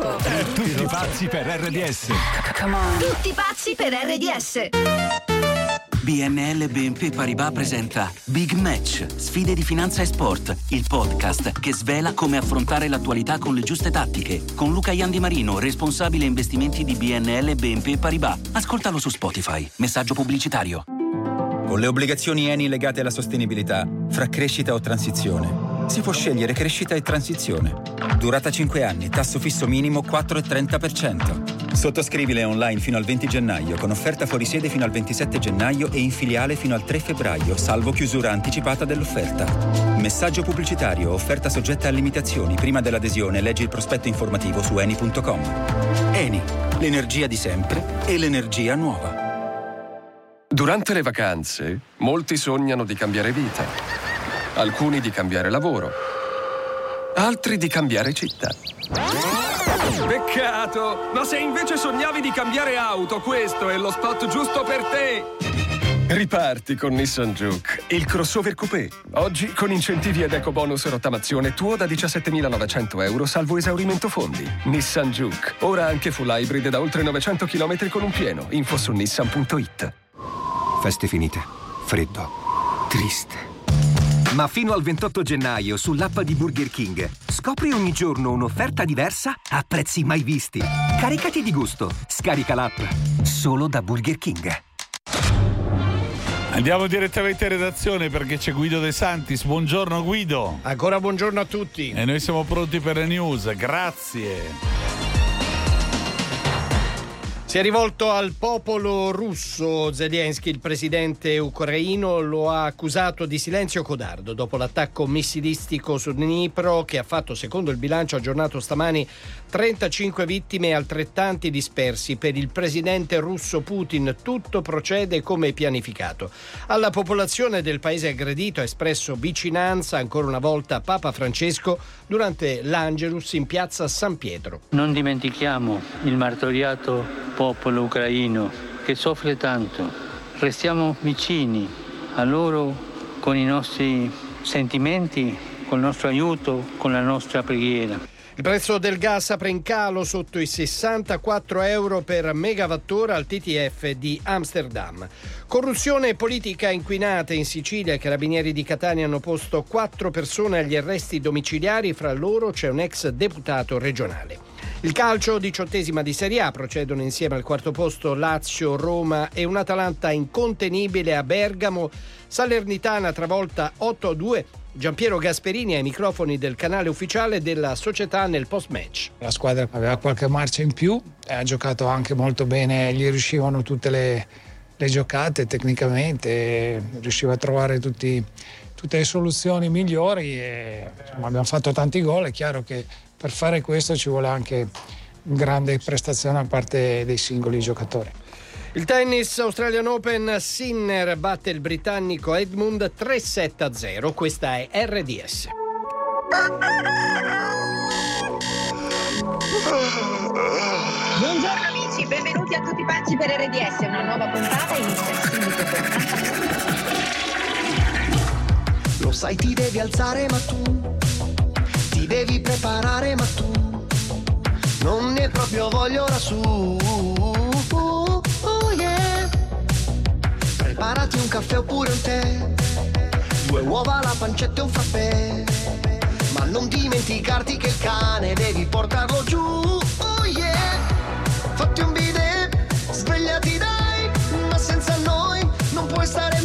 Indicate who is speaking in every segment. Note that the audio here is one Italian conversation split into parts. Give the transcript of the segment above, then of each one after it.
Speaker 1: Marco.
Speaker 2: Tutti pazzi per RDS.
Speaker 1: Tutti pazzi per RDS.
Speaker 3: BNL BNP Paribas presenta Big Match, sfide di finanza e sport, il podcast che svela come affrontare l'attualità con le giuste tattiche, con Luca Iandi Marino, responsabile investimenti di BNL BNP Paribas. Ascoltalo su Spotify. Messaggio pubblicitario.
Speaker 4: Con le obbligazioni Eni legate alla sostenibilità, fra crescita o transizione, si può scegliere crescita e transizione. Durata 5 anni, tasso fisso minimo 4,30%. Sottoscrivile online fino al 20 gennaio, con offerta fuori sede fino al 27 gennaio e in filiale fino al 3 febbraio, salvo chiusura anticipata dell'offerta. Messaggio pubblicitario, offerta soggetta a limitazioni. Prima dell'adesione leggi il prospetto informativo su eni.com. Eni, l'energia di sempre e l'energia nuova.
Speaker 5: Durante le vacanze, molti sognano di cambiare vita. Alcuni di cambiare lavoro. Altri di cambiare città. Peccato! Ma se invece sognavi di cambiare auto, questo è lo spot giusto per te! Riparti con Nissan Juke, il crossover coupé. Oggi con incentivi ed eco bonus rottamazione tuo da 17.900 euro salvo esaurimento fondi. Nissan Juke, ora anche full hybrid da oltre 900 km con un pieno. Info su nissan.it.
Speaker 6: Feste finite. Freddo. Triste. Ma fino al 28 gennaio sull'app di Burger King scopri ogni giorno un'offerta diversa a prezzi mai visti. Caricati di gusto. Scarica l'app. Solo da Burger King.
Speaker 7: Andiamo direttamente in redazione perché c'è Guido De Santis. Buongiorno Guido.
Speaker 8: Ancora buongiorno a tutti.
Speaker 7: E noi siamo pronti per le news. Grazie.
Speaker 8: Si è rivolto al popolo russo. Zelensky, il presidente ucraino, lo ha accusato di silenzio codardo dopo l'attacco missilistico su Dnipro che ha fatto, secondo il bilancio aggiornato stamani, 35 vittime e altrettanti dispersi. Per il presidente russo Putin tutto procede come pianificato. Alla popolazione del paese aggredito ha espresso vicinanza ancora una volta Papa Francesco durante l'Angelus in piazza San Pietro.
Speaker 9: Non dimentichiamo il martoriato popolo ucraino che soffre tanto. Restiamo vicini a loro con i nostri sentimenti, con il nostro aiuto, con la nostra preghiera.
Speaker 8: Il prezzo del gas apre in calo sotto i 64 euro per megawattora al TTF di Amsterdam. Corruzione politica inquinate in Sicilia. I carabinieri di Catania hanno posto quattro persone agli arresti domiciliari, fra loro c'è un ex deputato regionale. Il calcio, diciottesima di Serie A, procedono insieme al quarto posto Lazio, Roma e un Atalanta incontenibile a Bergamo. Salernitana travolta 8-2. Giampiero Gasperini ai microfoni del canale ufficiale della società nel post-match.
Speaker 10: La squadra aveva qualche marcia in più, ha giocato anche molto bene, gli riuscivano tutte le, le giocate tecnicamente, riusciva a trovare tutti, tutte le soluzioni migliori e insomma, abbiamo fatto tanti gol, è chiaro che per fare questo ci vuole anche grande prestazione da parte dei singoli giocatori.
Speaker 8: Il tennis Australian Open Sinner batte il britannico Edmund 3-7-0. Questa è RDS.
Speaker 1: Buongiorno amici, benvenuti a tutti pazzi per RDS. Una nuova puntata inizia subito
Speaker 11: Lo sai ti devi alzare ma tu devi preparare ma tu non ne proprio voglio su. Oh, oh yeah. Preparati un caffè oppure un tè, due uova, la pancetta e un frappè. Ma non dimenticarti che il cane devi portarlo giù. Oh yeah. Fatti un bidet, svegliati dai, ma senza noi non puoi stare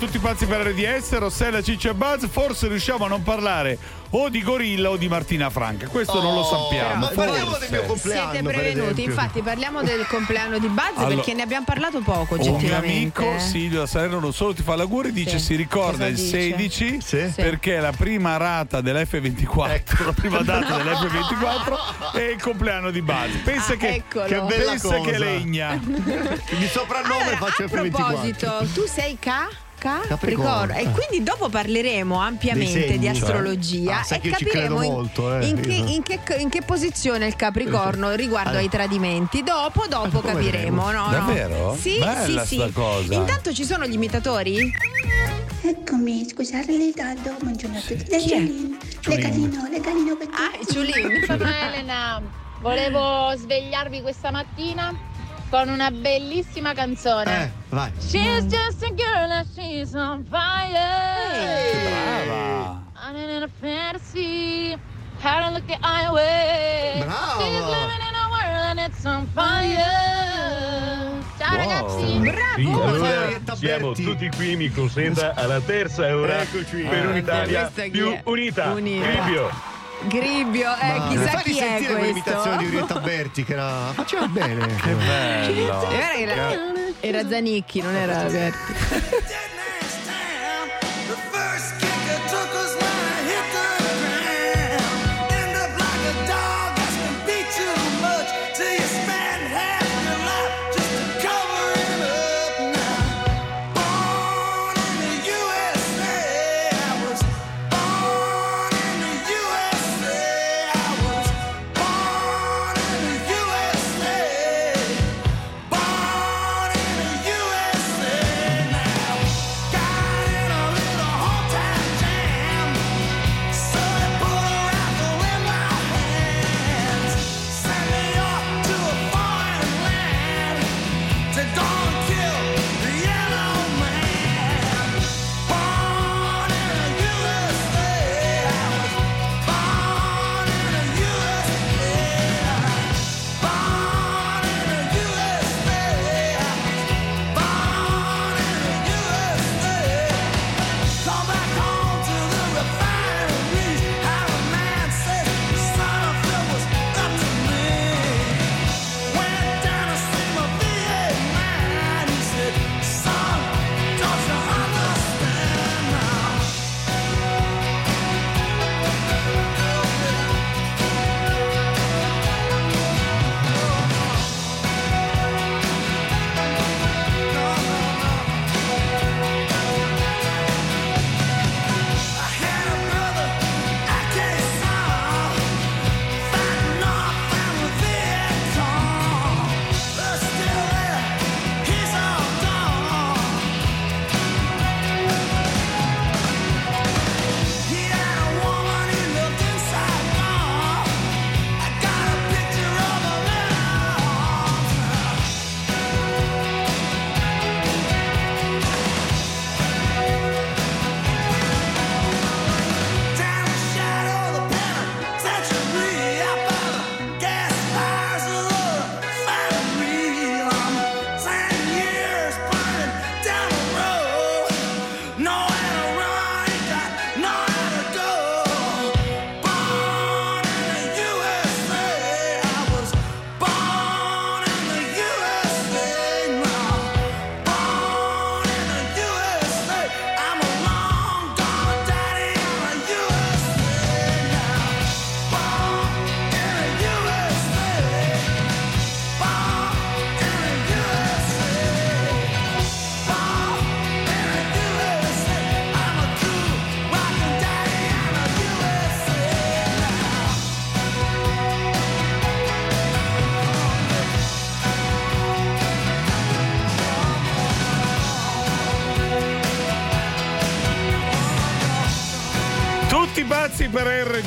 Speaker 11: tutti pazzi
Speaker 7: per RDS, Rossella, Ciccio e Buzz. Forse riusciamo a non parlare o di Gorilla o di Martina Franca. Questo non lo
Speaker 11: Oh,
Speaker 7: sappiamo.
Speaker 11: ma parliamo del mio compleanno.
Speaker 12: Siete prevenuti, infatti parliamo del compleanno di Buzz
Speaker 7: Allora,
Speaker 12: perché ne abbiamo parlato poco
Speaker 7: Un mio amico Silvio da Salerno non solo ti fa l'auguri, dice
Speaker 12: Sì.
Speaker 7: si ricorda
Speaker 12: Cosa
Speaker 7: il
Speaker 12: dice?
Speaker 7: 16
Speaker 11: Sì.
Speaker 7: perché è la prima rata dell'F24, la prima data dell'F24 è il compleanno di Buzz. Pensa
Speaker 12: Ah,
Speaker 7: che,
Speaker 12: eccolo.
Speaker 11: Che bella
Speaker 7: pensa
Speaker 11: cosa.
Speaker 7: che legna.
Speaker 11: Di soprannome
Speaker 12: Allora,
Speaker 11: faccio
Speaker 12: a
Speaker 11: F24.
Speaker 12: proposito, tu sei K? Capricorno.
Speaker 11: Capricorno.
Speaker 12: E quindi dopo parleremo ampiamente
Speaker 11: segni,
Speaker 12: di
Speaker 11: cioè.
Speaker 12: astrologia
Speaker 11: Ah, sai
Speaker 12: e capiremo in,
Speaker 11: molto, eh,
Speaker 12: in che, in che- in che posizione il Capricorno riguardo
Speaker 11: Allora.
Speaker 12: ai tradimenti. Dopo, dopo
Speaker 11: Come
Speaker 12: capiremo. No, no.
Speaker 7: Davvero?
Speaker 12: Sì,
Speaker 7: Bella
Speaker 12: sì, sì.
Speaker 7: cosa.
Speaker 12: Intanto ci sono gli imitatori?
Speaker 13: Eccomi, scusate il ritardo, buongiorno a tutti.
Speaker 12: È?
Speaker 13: Ciulin. Legalino, legalino per
Speaker 12: Ah,
Speaker 13: tutti.
Speaker 12: Ciulin.
Speaker 14: Sono Elena, volevo svegliarvi questa mattina con una bellissima canzone.
Speaker 11: Eh, vai.
Speaker 14: She's just a girl and she's on fire.
Speaker 7: Brava.
Speaker 14: Running in a fantasy, had a look at highway.
Speaker 11: Brava.
Speaker 14: She's living in a world and it's on fire. Ciao
Speaker 7: Wow.
Speaker 14: ragazzi.
Speaker 12: Bravo!
Speaker 11: Allora,
Speaker 15: siamo tutti qui mi consenta alla terza ora
Speaker 11: Eccoci.
Speaker 15: per un'Italia più unita.
Speaker 12: Unita.
Speaker 15: Gribio.
Speaker 12: Gribbio, eh,
Speaker 11: Ma
Speaker 12: chissà chi è
Speaker 11: sentire quell'imitazione di
Speaker 12: questo.
Speaker 11: Orietta Berti che era... faceva bene.
Speaker 7: Che bello.
Speaker 12: Era, era, era Zanicchi, non era Berti.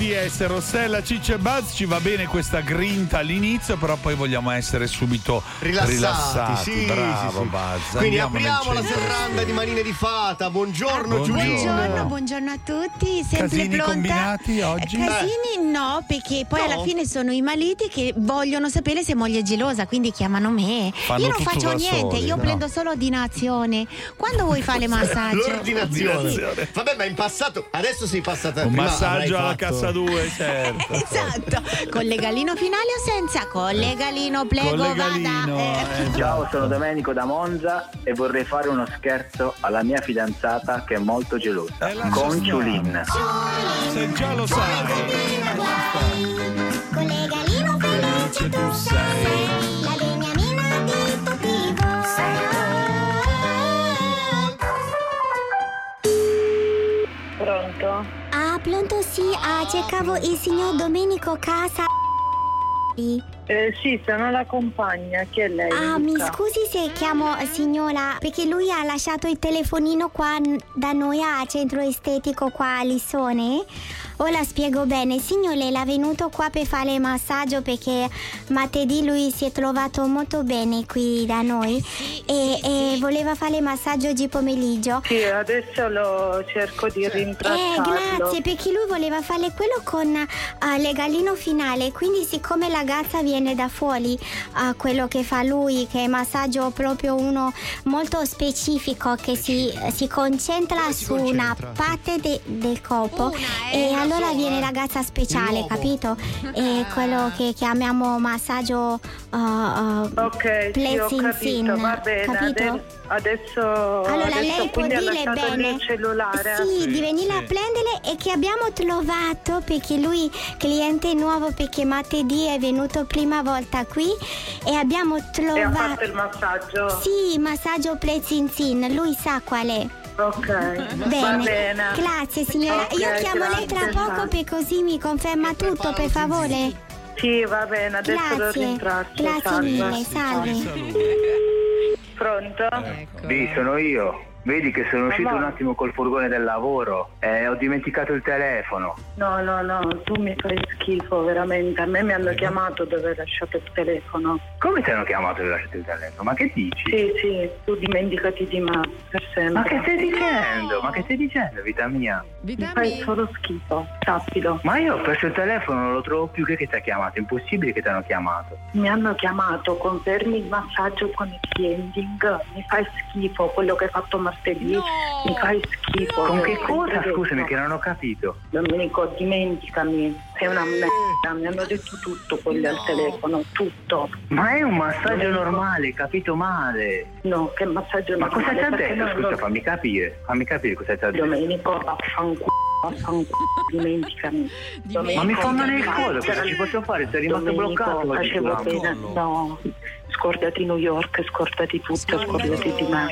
Speaker 7: per RDS, Rossella, Ciccia e Buzz, ci va bene questa grinta all'inizio, però poi vogliamo essere subito
Speaker 11: Rilassati,
Speaker 7: rilassati.
Speaker 11: sì,
Speaker 7: Bravo
Speaker 11: sì, sì.
Speaker 7: Buzz.
Speaker 11: Quindi
Speaker 7: andiamo
Speaker 11: apriamo la serranda di manine di fata. Buongiorno,
Speaker 7: Buongiorno.
Speaker 11: Giulia.
Speaker 1: Buongiorno, buongiorno a tutti, sempre
Speaker 7: Casini
Speaker 1: pronta.
Speaker 7: combinati oggi?
Speaker 1: Eh, Casini no, perché poi
Speaker 11: No.
Speaker 1: alla fine sono i maliti che vogliono sapere se moglie è gelosa, quindi chiamano me.
Speaker 7: Fanno
Speaker 1: io non faccio niente,
Speaker 7: soli,
Speaker 1: io
Speaker 7: no.
Speaker 1: prendo solo ordinazione. Quando vuoi fare massaggio?
Speaker 11: L'ordinazione.
Speaker 7: Ordinazione.
Speaker 11: Vabbè, ma in passato, adesso sei passata
Speaker 7: Un
Speaker 11: prima
Speaker 7: massaggio alla
Speaker 11: fatto.
Speaker 7: cassa 2, certo.
Speaker 16: Esatto. Con legalino finale o senza? Con legalino, prego, vada. Eh.
Speaker 17: Ciao, sono Domenico da Monza e vorrei fare uno scherzo alla mia fidanzata che è molto gelosa. Con Ciulin.
Speaker 7: Se già lo sai.
Speaker 18: Con legalino felice tu sei
Speaker 19: pronto?
Speaker 18: Sì, ah, cercavo il signor Domenico Casa
Speaker 19: Eh, sì, sono la compagna, chi è lei?
Speaker 18: Ah, mi scusi se chiamo signora, perché lui ha lasciato il telefonino qua da noi a centro estetico qua a Lissone. Ora spiego bene, signore, l'ha venuto qua per fare massaggio perché martedì lui si è trovato molto bene qui da noi e, e voleva fare massaggio oggi pomeriggio.
Speaker 19: Sì, adesso lo cerco di
Speaker 18: Eh,
Speaker 19: rintracciarlo.
Speaker 18: grazie, perché lui voleva fare quello con eh, legalino finale, quindi siccome la ragazza viene da fuori a quello che fa lui, che è massaggio proprio uno molto specifico che si, si concentra su una parte de- del corpo e allora viene ragazza speciale, capito? È quello che chiamiamo massaggio uh, uh,
Speaker 19: Ok, sì, ho capito, va bene.
Speaker 18: capito?
Speaker 19: ade- Adesso,
Speaker 18: Allora
Speaker 19: adesso
Speaker 18: lei può dire
Speaker 19: il
Speaker 18: bene
Speaker 19: mio cellulare.
Speaker 18: Sì, di venire a prendere e che abbiamo trovato perché lui cliente nuovo perché martedì è venuto prima volta qui e abbiamo
Speaker 19: E ha
Speaker 18: trovato
Speaker 19: fatto il massaggio?
Speaker 18: Sì, massaggio Plezzinzin, lui sa qual è.
Speaker 19: Ok,
Speaker 18: Bene.
Speaker 19: va bene.
Speaker 18: Grazie signora.
Speaker 19: Ok,
Speaker 18: Io chiamo lei tra poco per così mi conferma tutto, per favore.
Speaker 19: Sì, va bene, adesso lo
Speaker 18: Grazie. Grazie
Speaker 19: salve.
Speaker 18: mille, salve.
Speaker 19: Pronto?
Speaker 17: Sì, sono io. Vedi che sono uscito
Speaker 19: Mamma.
Speaker 17: un attimo col furgone del lavoro e ho dimenticato il telefono.
Speaker 19: No, no, no, tu mi fai schifo, veramente. A me mi hanno chiamato dove hai lasciato il telefono.
Speaker 17: Come ti hanno chiamato e lasciato il telefono? Ma che dici?
Speaker 19: Sì, sì, tu dimenticati di me per sempre.
Speaker 17: Ma che stai dicendo? Ma che stai dicendo, vita mia?
Speaker 19: Mi fai solo schifo, sappilo.
Speaker 17: Ma io ho perso il telefono, non lo trovo più. Che, che ti ha chiamato? È impossibile che ti hanno chiamato.
Speaker 19: Mi hanno chiamato, confermi il massaggio con il clienting. Mi fai schifo quello che hai fatto martedì. Mi fai schifo.
Speaker 17: Con
Speaker 19: Te
Speaker 17: che cosa? Scusami, che non ho capito.
Speaker 19: Domenico, dimenticami. Sei una merda. Mi hanno detto tutto quelli al telefono, tutto.
Speaker 17: Ma è un massaggio normale, capito male.
Speaker 19: No, che massaggio
Speaker 17: Ma
Speaker 19: normale,
Speaker 17: cosa ti ha detto? Scusa,
Speaker 19: lo-
Speaker 17: fammi capire. Fammi capire cosa ti ha detto.
Speaker 19: Domenico, vaffanculo, dimenticami.
Speaker 17: Ma mi fa male il collo, cosa ci posso fare? Sei rimasto
Speaker 19: Domenico,
Speaker 17: bloccato
Speaker 19: facevo bene. No, scordati New York, scordati tutto, scordati di me.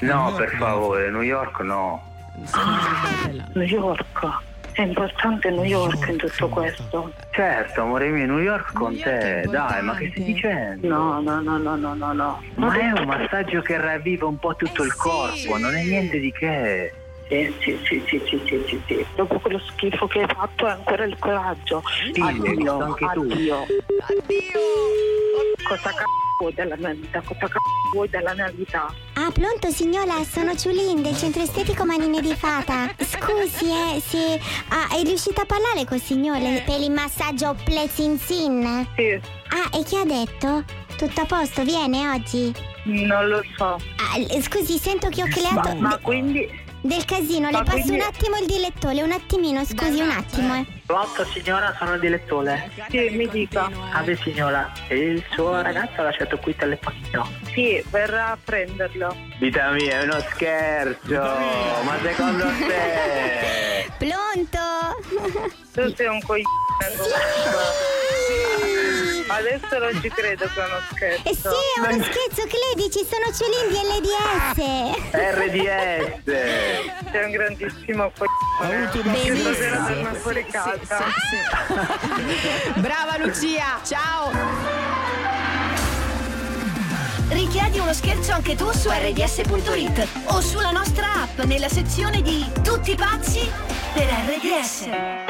Speaker 17: No, per favore, New York no.
Speaker 19: New York. È importante New York in tutto questo.
Speaker 17: Certo, amore mio, New York con te. Dai, ma che stai dicendo?
Speaker 19: No, no, no, no, no, no, no.
Speaker 17: Ma è un massaggio che ravviva un po' tutto il corpo, non è niente di che.
Speaker 19: Sì, sì, sì, sì, sì, sì, sì, sì. Dopo quello schifo che hai fatto hai ancora il coraggio.
Speaker 17: Sì,
Speaker 19: addio,
Speaker 17: tu.
Speaker 19: addio. Cosa c***o vuoi della mia vita? Cosa c***o vuoi della mia vita?
Speaker 18: Ah, pronto signora, sono Ciulin del centro estetico Manine di Fata. Scusi, eh, se ah, è riuscita a parlare col signore per il massaggio Plezzinzin?
Speaker 19: Sì.
Speaker 18: Ah, e chi ha detto? Tutto a posto, viene oggi?
Speaker 19: Non lo so.
Speaker 18: Ah, scusi, sento che ho creato
Speaker 19: Ma, ma quindi...
Speaker 18: del casino.
Speaker 19: ma
Speaker 18: Le passo
Speaker 19: quindi-
Speaker 18: un attimo il direttore, un attimino, scusi, un attimo, eh.
Speaker 17: Pronto signora, sono il direttore.
Speaker 19: Sì, mi dica.
Speaker 17: Ave signora, il suo ragazzo ha lasciato qui il telefonino.
Speaker 19: Sì, verrà a prenderlo.
Speaker 17: Vita mia, è uno scherzo! Ma secondo te?
Speaker 18: Pronto?
Speaker 19: Tu sei un coglione. Adesso non ci credo che è uno scherzo.
Speaker 18: Eh sì, è uno scherzo, credi, ci sono Ciulin di LDS.
Speaker 17: RDS!
Speaker 19: Sei un grandissimo coglione. Che stasera fuori casa.
Speaker 1: Brava Lucia, ciao!
Speaker 20: Richiedi uno scherzo anche tu su rds.it o sulla nostra app nella sezione di Tutti pazzi per RDS.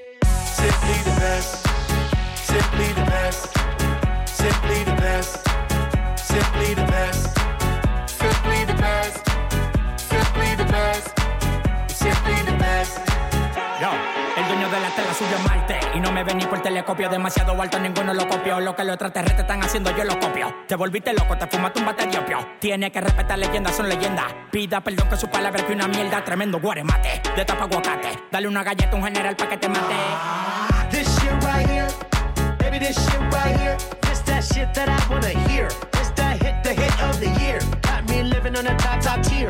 Speaker 12: Simply the best, simply the best, simply the best, simply the best, the best, the best, simply the best.
Speaker 21: De la tela subió a y no me ven ni por telescopio. Demasiado alto, ninguno lo copió. Lo que los extraterrestres están haciendo, yo lo copio. Te volviste loco, te fumaste un bate de. Tiene que respetar leyendas, son leyendas. Pida perdón que su palabra que una mierda. Tremendo guaremate, de tapa aguacate. Dale una galleta a un general pa' que te mate.
Speaker 12: This shit right here, baby, this shit right here. This that shit that I wanna hear. This that hit, the hit of the year. Got me living on a top, top tier.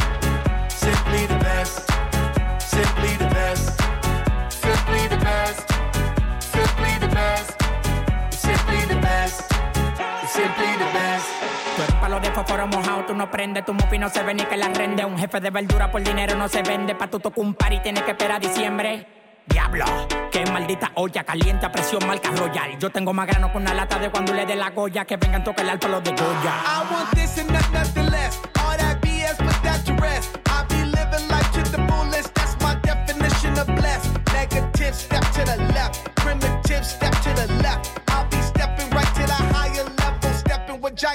Speaker 21: palo de fósforo mojado, tú no prendes, tu mufi no se ve ni que la rende. Un jefe de verdura por dinero no se vende. Pa' tu tocar un par y tienes que esperar diciembre. Diablo, qué maldita olla caliente a presión marca royal. Yo tengo más grano con una lata de cuando le dé la goya. Que vengan tocar el palo de Goya.
Speaker 12: I want this and not nothing less.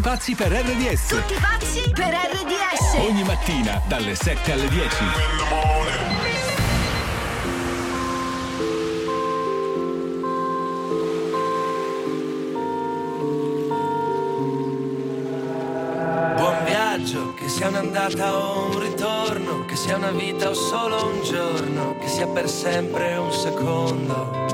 Speaker 3: Tutti pazzi per RDS.
Speaker 20: Tutti pazzi per RDS.
Speaker 3: Ogni mattina dalle 7 alle 10.
Speaker 22: Buon viaggio, che sia un'andata o un ritorno, che sia una vita o solo un giorno, che sia per sempre un secondo.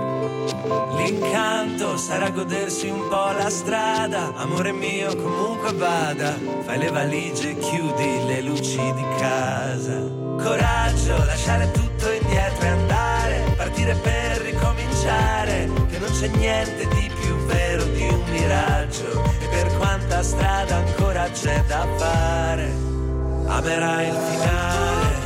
Speaker 22: L'incanto sarà godersi un po' la strada, amore mio comunque vada, fai le valigie, chiudi le luci di casa. Coraggio, lasciare tutto indietro e andare, partire per ricominciare, che non c'è niente di più vero di un miraggio, e per quanta strada ancora c'è da fare, amerai il finale.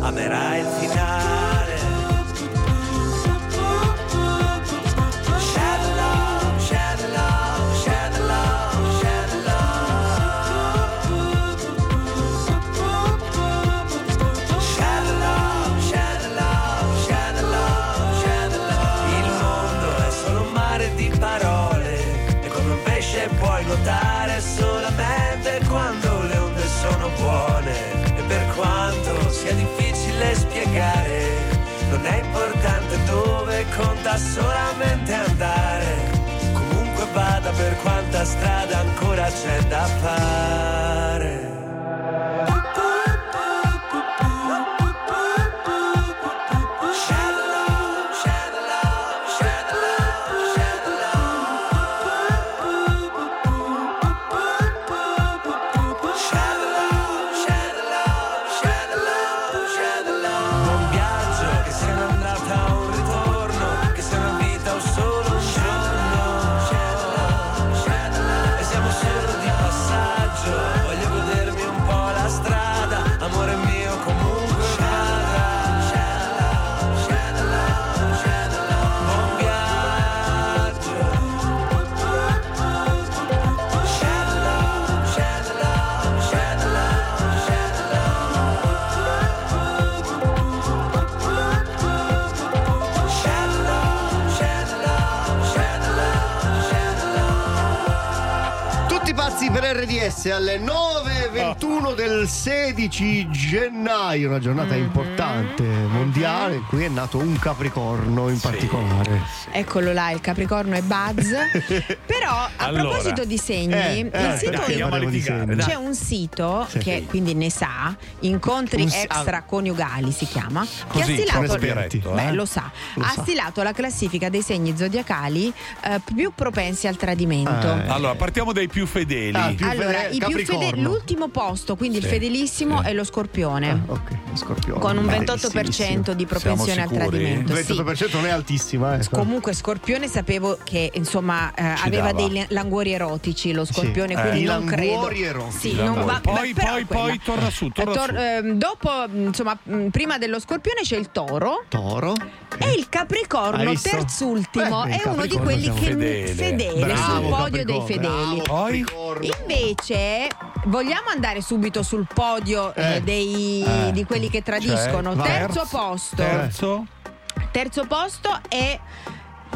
Speaker 22: amerai il finale. Conta solamente andare. Comunque vada per quanta strada ancora c'è da fare.
Speaker 11: Alle 9.21 del 16 gennaio, una giornata
Speaker 1: Mm-hmm.
Speaker 11: importante, mondiale, in cui è nato un capricorno in particolare.
Speaker 1: Eccolo là, il Capricorno e Buzz. Però a
Speaker 11: Allora.
Speaker 1: proposito di segni,
Speaker 11: Eh,
Speaker 1: il
Speaker 11: eh,
Speaker 1: sito
Speaker 11: dai.
Speaker 1: c'è un sito
Speaker 11: Sì.
Speaker 1: che quindi ne sa, incontri
Speaker 11: Un si-
Speaker 1: extraconiugali si chiama, che ha
Speaker 7: Così,
Speaker 1: stilato,
Speaker 7: esperto,
Speaker 1: beh,
Speaker 7: eh?
Speaker 1: lo sa,
Speaker 7: Lo
Speaker 1: ha
Speaker 7: sa.
Speaker 1: stilato la classifica dei segni zodiacali eh, più propensi al tradimento.
Speaker 7: Allora, partiamo dai più fedeli.
Speaker 1: allora, i più fedeli, l'ultimo posto, quindi il
Speaker 7: Sì.
Speaker 1: fedelissimo è lo scorpione.
Speaker 11: Scorpione.
Speaker 1: Con un
Speaker 11: Bellissimo.
Speaker 1: 28% di propensione al tradimento.
Speaker 11: Il
Speaker 1: sì.
Speaker 11: 28% non è altissima, eh.
Speaker 1: Comunque Scorpione sapevo che insomma eh, aveva
Speaker 11: dava.
Speaker 1: dei languori erotici lo Scorpione,
Speaker 11: Sì.
Speaker 1: quindi
Speaker 11: Eh.
Speaker 1: non credo.
Speaker 11: erotici.
Speaker 1: Sì, non va,
Speaker 7: Poi,
Speaker 1: beh,
Speaker 7: poi, poi, torna su, torna
Speaker 1: Eh, tor-
Speaker 7: su.
Speaker 1: ehm, dopo, insomma, mh, prima dello Scorpione c'è il Toro.
Speaker 11: Toro.
Speaker 1: E il Capricorno, terzultimo,
Speaker 11: Eh, il
Speaker 1: è uno di quelli che
Speaker 7: fedele.
Speaker 1: fedele
Speaker 11: Bravo,
Speaker 1: sul podio dei fedeli.
Speaker 11: bravo,
Speaker 7: Poi?
Speaker 1: Invece, vogliamo andare subito sul podio eh,
Speaker 7: Eh.
Speaker 1: dei,
Speaker 7: Eh.
Speaker 1: di quelli che tradiscono.
Speaker 7: Cioè,
Speaker 1: Terzo
Speaker 7: terzo-
Speaker 1: posto.
Speaker 7: Terzo?
Speaker 1: Terzo posto è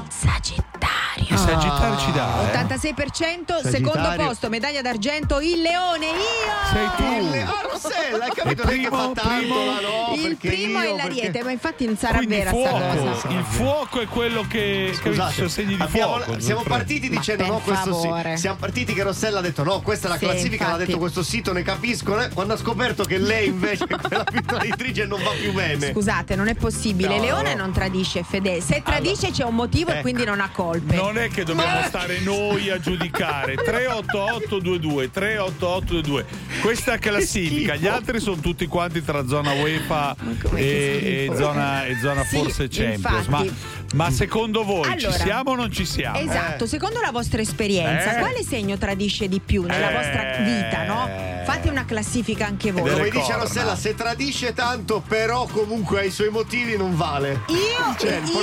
Speaker 1: Sagittario.
Speaker 7: Il Sagittario ci dà. eh?
Speaker 1: 86%,
Speaker 11: Sagittario.
Speaker 1: secondo posto, medaglia d'argento, il leone, io!
Speaker 7: Sei tu.
Speaker 11: Il le- Ah, Rossella, hai capito?
Speaker 7: Il
Speaker 11: Lei che
Speaker 7: primo-
Speaker 11: fa tanto
Speaker 7: primo-
Speaker 11: no,
Speaker 1: il primo
Speaker 11: io,
Speaker 1: è l'ariete,
Speaker 11: perché-
Speaker 1: ma infatti non sarà
Speaker 7: Quindi
Speaker 1: vera sta
Speaker 7: fuoco.
Speaker 1: cosa.
Speaker 7: Il fuoco è quello che.
Speaker 11: Scusate,
Speaker 7: segni di
Speaker 11: abbiamo-
Speaker 7: fuoco.
Speaker 11: siamo partiti dicendo no, questo sì. Siamo partiti che Rossella ha detto no, questa è la
Speaker 1: Sì,
Speaker 11: classifica, l'ha
Speaker 1: infatti.
Speaker 11: detto questo sito, ne capisco. né? Quando ha scoperto che lei invece è quella più traditrice non va più bene.
Speaker 1: Scusate, non è possibile.
Speaker 11: No,
Speaker 1: Leone
Speaker 11: no.
Speaker 1: non tradisce, è fedele. Se tradisce c'è un motivo e
Speaker 11: Ecco.
Speaker 1: quindi non ha colpe.
Speaker 7: Non è che dobbiamo stare noi a giudicare 38822 38822 questa classifica gli altri sono tutti quanti tra zona UEFA e, e zona, e zona
Speaker 1: Sì,
Speaker 7: forse Champions ma,
Speaker 1: infatti.
Speaker 7: ma secondo voi ci
Speaker 1: Allora,
Speaker 7: siamo o non ci siamo?
Speaker 1: Esatto, secondo la vostra esperienza,
Speaker 7: Eh.
Speaker 1: quale segno tradisce di più nella
Speaker 7: Eh.
Speaker 1: vostra vita, no? Fate una classifica anche voi.
Speaker 11: Come dice. Rossella, se tradisce tanto, però comunque ha i suoi motivi, non vale.
Speaker 1: Io,
Speaker 11: Cioè,
Speaker 1: io,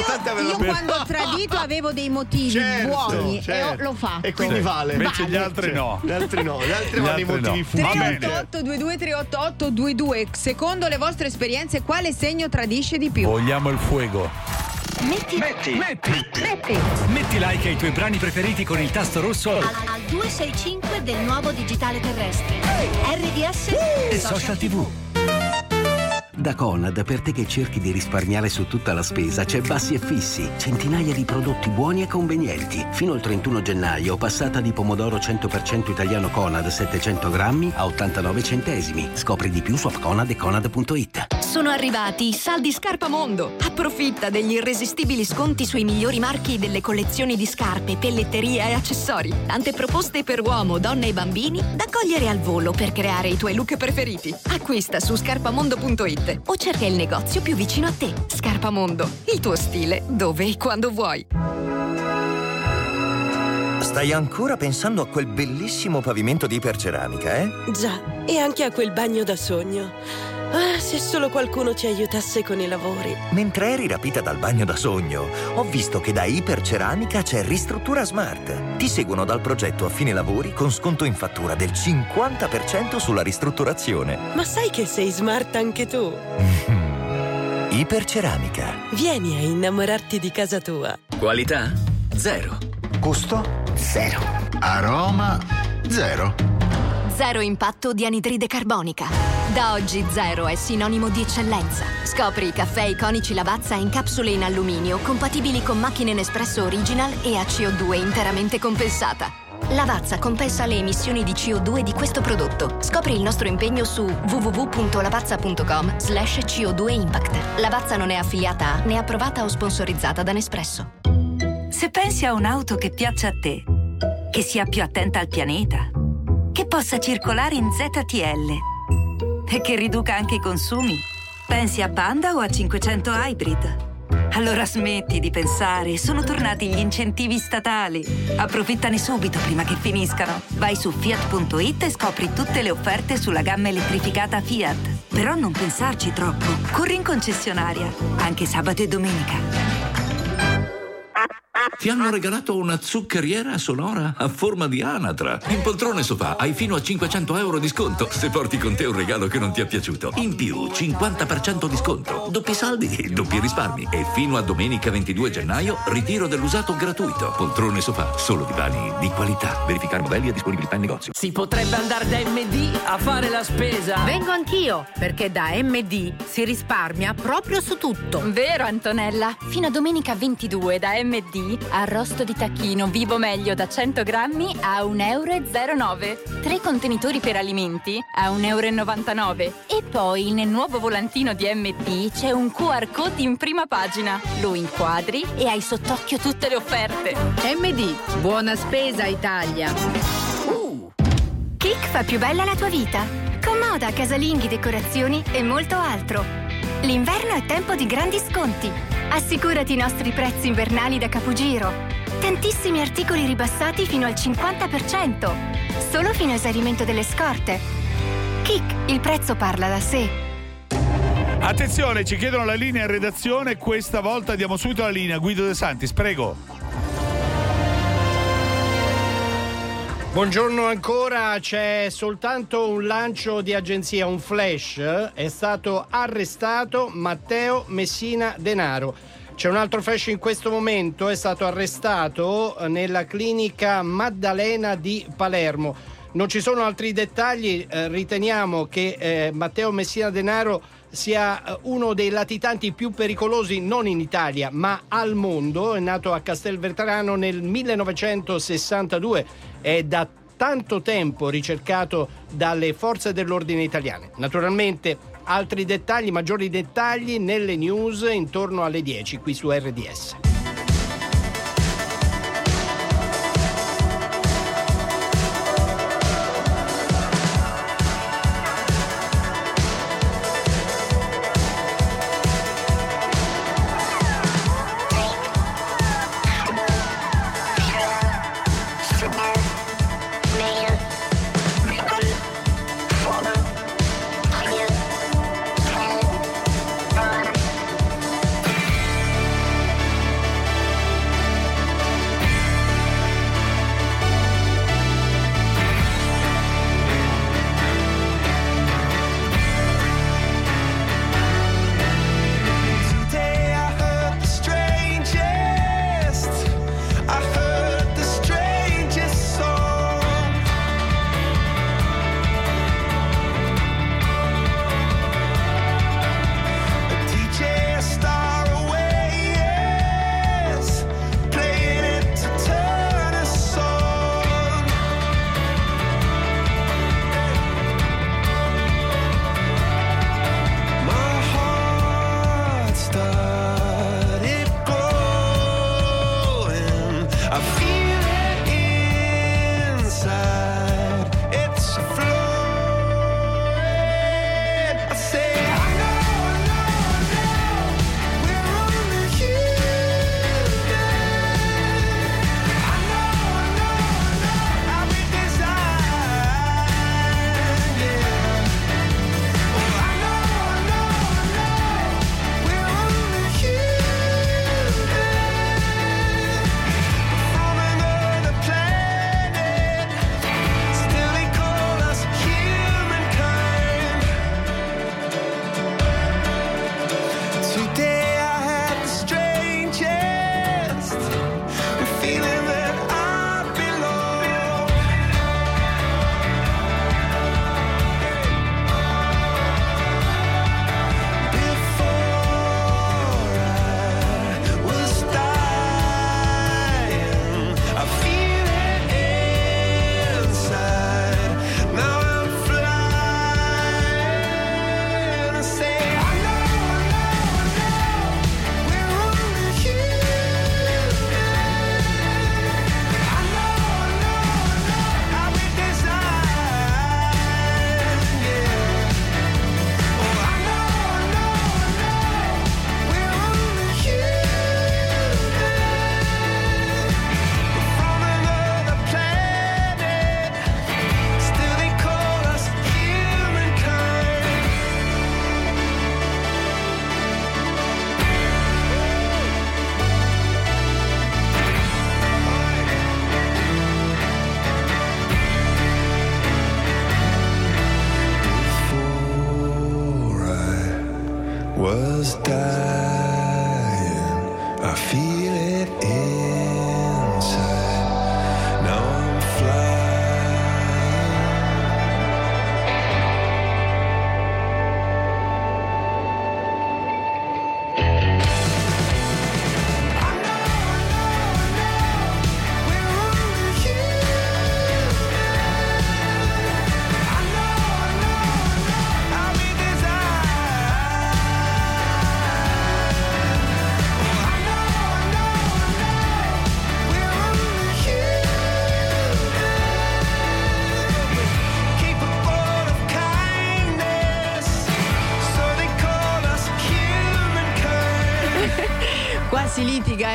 Speaker 1: io quando ho tradito avevo dei motivi
Speaker 11: Certo,
Speaker 1: buoni
Speaker 11: certo.
Speaker 1: e ho- l'ho fatto.
Speaker 11: E quindi vale.
Speaker 7: Invece gli
Speaker 1: Vale.
Speaker 7: altri no.
Speaker 11: Gli altri no, gli altri
Speaker 7: Gli
Speaker 11: vanno i
Speaker 7: altri
Speaker 11: motivi
Speaker 7: no.
Speaker 11: fuori.
Speaker 7: Va bene.
Speaker 1: 388 388 22 Secondo le vostre esperienze, quale segno tradisce di più?
Speaker 7: vogliamo il fuego
Speaker 3: Metti, metti, metti, metti like ai tuoi brani preferiti con il tasto rosso
Speaker 20: Al, al 265 del nuovo digitale terrestre. RDS
Speaker 3: e social tv.
Speaker 6: Da Conad, per te che cerchi di risparmiare su tutta la spesa, c'è Bassi e Fissi. Centinaia di prodotti buoni e convenienti. Fino al 31 gennaio, passata di pomodoro 100% italiano Conad 700 grammi a 89 centesimi. Scopri di più su appconad e conad.it.
Speaker 2: Sono arrivati i saldi Scarpa Mondo. Approfitta degli irresistibili sconti sui migliori marchi delle collezioni di scarpe, pelletteria e accessori. Tante proposte per uomo, donne e bambini da cogliere al volo per creare i tuoi look preferiti. Acquista su scarpamondo.it o cerca il negozio più vicino a te. Scarpa Mondo, il tuo stile dove e quando vuoi.
Speaker 23: Stai ancora pensando a quel bellissimo pavimento di iperceramica, eh?
Speaker 24: Già, e anche a quel bagno da sogno. Ah, se solo qualcuno ci aiutasse con i lavori.
Speaker 23: Mentre eri rapita dal bagno da sogno, ho visto che da Iperceramica c'è Ristruttura Smart. Ti seguono dal progetto a fine lavori con sconto in fattura del 50% sulla ristrutturazione.
Speaker 24: Ma sai che sei smart anche tu?
Speaker 23: Iperceramica.
Speaker 24: Vieni a innamorarti di casa tua.
Speaker 3: Qualità? Zero.
Speaker 25: Costo? Zero. Aroma? Zero.
Speaker 2: Zero impatto di anidride carbonica. Da oggi zero è sinonimo di eccellenza. Scopri i caffè iconici Lavazza in capsule in alluminio compatibili con macchine Nespresso Original e a CO2 interamente compensata. Lavazza compensa le emissioni di CO2 di questo prodotto. Scopri il nostro impegno su www.lavazza.com slash CO2 Impact. Lavazza non è affiliata a né approvata o sponsorizzata da Nespresso.
Speaker 26: Se pensi a un'auto che piaccia a te, che sia più attenta al pianeta, che possa circolare in ZTL e che riduca anche i consumi, pensi a Panda o a 500 Hybrid? Allora smetti di pensare, sono tornati gli incentivi statali. Approfittane subito prima che finiscano. Vai su fiat.it e scopri tutte le offerte sulla gamma elettrificata Fiat. Però non pensarci troppo. Corri in concessionaria, anche sabato e domenica.
Speaker 3: Ti hanno regalato una zuccheriera sonora a forma di anatra. In poltrone sofà hai fino a 500 euro di sconto se porti con te un regalo che non ti è piaciuto. In più, 50% di sconto. Doppi saldi, doppi risparmi. E fino a domenica 22 gennaio, ritiro dell'usato gratuito. Poltrone sofà, solo divani di qualità. Verificare modelli e disponibilità in negozio.
Speaker 27: Si potrebbe andare da MD a fare la spesa.
Speaker 28: Vengo anch'io, perché da MD si risparmia proprio su tutto.
Speaker 20: Vero Antonella? Fino a domenica 22 da MD arrosto di tacchino vivo meglio da 100 grammi a 1,09 euro. Tre contenitori per alimenti a 1,99 euro. E poi nel nuovo volantino di MD c'è un QR code in prima pagina. Lo inquadri e hai sott'occhio tutte le offerte.
Speaker 28: MD, buona spesa Italia.
Speaker 29: Kik fa più bella la tua vita. Con moda, casalinghi, decorazioni e molto altro. L'inverno è tempo di grandi sconti. Assicurati i nostri prezzi invernali da capogiro. Tantissimi articoli ribassati fino al 50%. Solo fino a esaurimento delle scorte. Kik, il prezzo parla da sé.
Speaker 7: Attenzione, ci chiedono la linea in redazione. Questa volta diamo subito la linea. Guido De Santis, prego.
Speaker 8: Buongiorno ancora, c'è soltanto un lancio di agenzia, un flash. È stato arrestato Matteo Messina Denaro. C'è un altro flash in questo momento, è stato arrestato nella clinica Maddalena di Palermo. Non ci sono altri dettagli, eh, riteniamo che eh, Matteo Messina Denaro sia eh, uno dei latitanti più pericolosi non in Italia ma al mondo, è nato a Castelvetrano nel 1962, è da tanto tempo ricercato dalle forze dell'ordine italiane. Naturalmente altri dettagli, maggiori dettagli nelle news intorno alle 10 qui su RDS.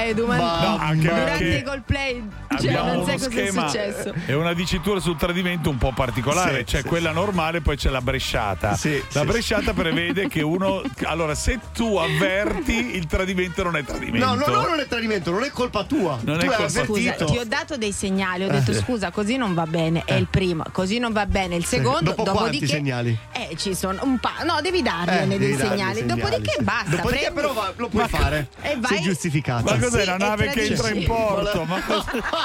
Speaker 1: Edu, ma
Speaker 7: No, anche
Speaker 1: durante
Speaker 7: perché
Speaker 1: i Coldplay cioè,
Speaker 7: Abbiamo
Speaker 1: non
Speaker 7: uno schema e una dicitura sul tradimento un po' particolare.
Speaker 11: Sì,
Speaker 7: c'è
Speaker 11: sì,
Speaker 7: quella normale, poi c'è la bresciata.
Speaker 11: Sì,
Speaker 7: la
Speaker 11: sì,
Speaker 7: bresciata prevede che uno. Allora, se tu avverti, il tradimento non è tradimento.
Speaker 11: No, no, no, non è tradimento, non è colpa tua.
Speaker 7: Non
Speaker 11: tu
Speaker 7: è colpa-
Speaker 1: Scusa, ti ho dato dei segnali, ho detto
Speaker 11: Eh.
Speaker 1: scusa, così non va bene, è il primo, così non va bene il secondo,
Speaker 11: Dopo quanti
Speaker 1: dopodiché
Speaker 11: segnali?
Speaker 1: Eh, ci sono un pa- no, devi dargliene
Speaker 11: Eh,
Speaker 1: dei segnali.
Speaker 11: segnali,
Speaker 1: dopodiché
Speaker 11: sì.
Speaker 1: basta,
Speaker 11: Dopodiché
Speaker 1: prendi-
Speaker 11: però va- lo puoi fare.
Speaker 1: E vai-
Speaker 11: Sei giustificato.
Speaker 7: Ma cos'è
Speaker 1: Sì,
Speaker 7: la nave che entra in porto? Ma cosa-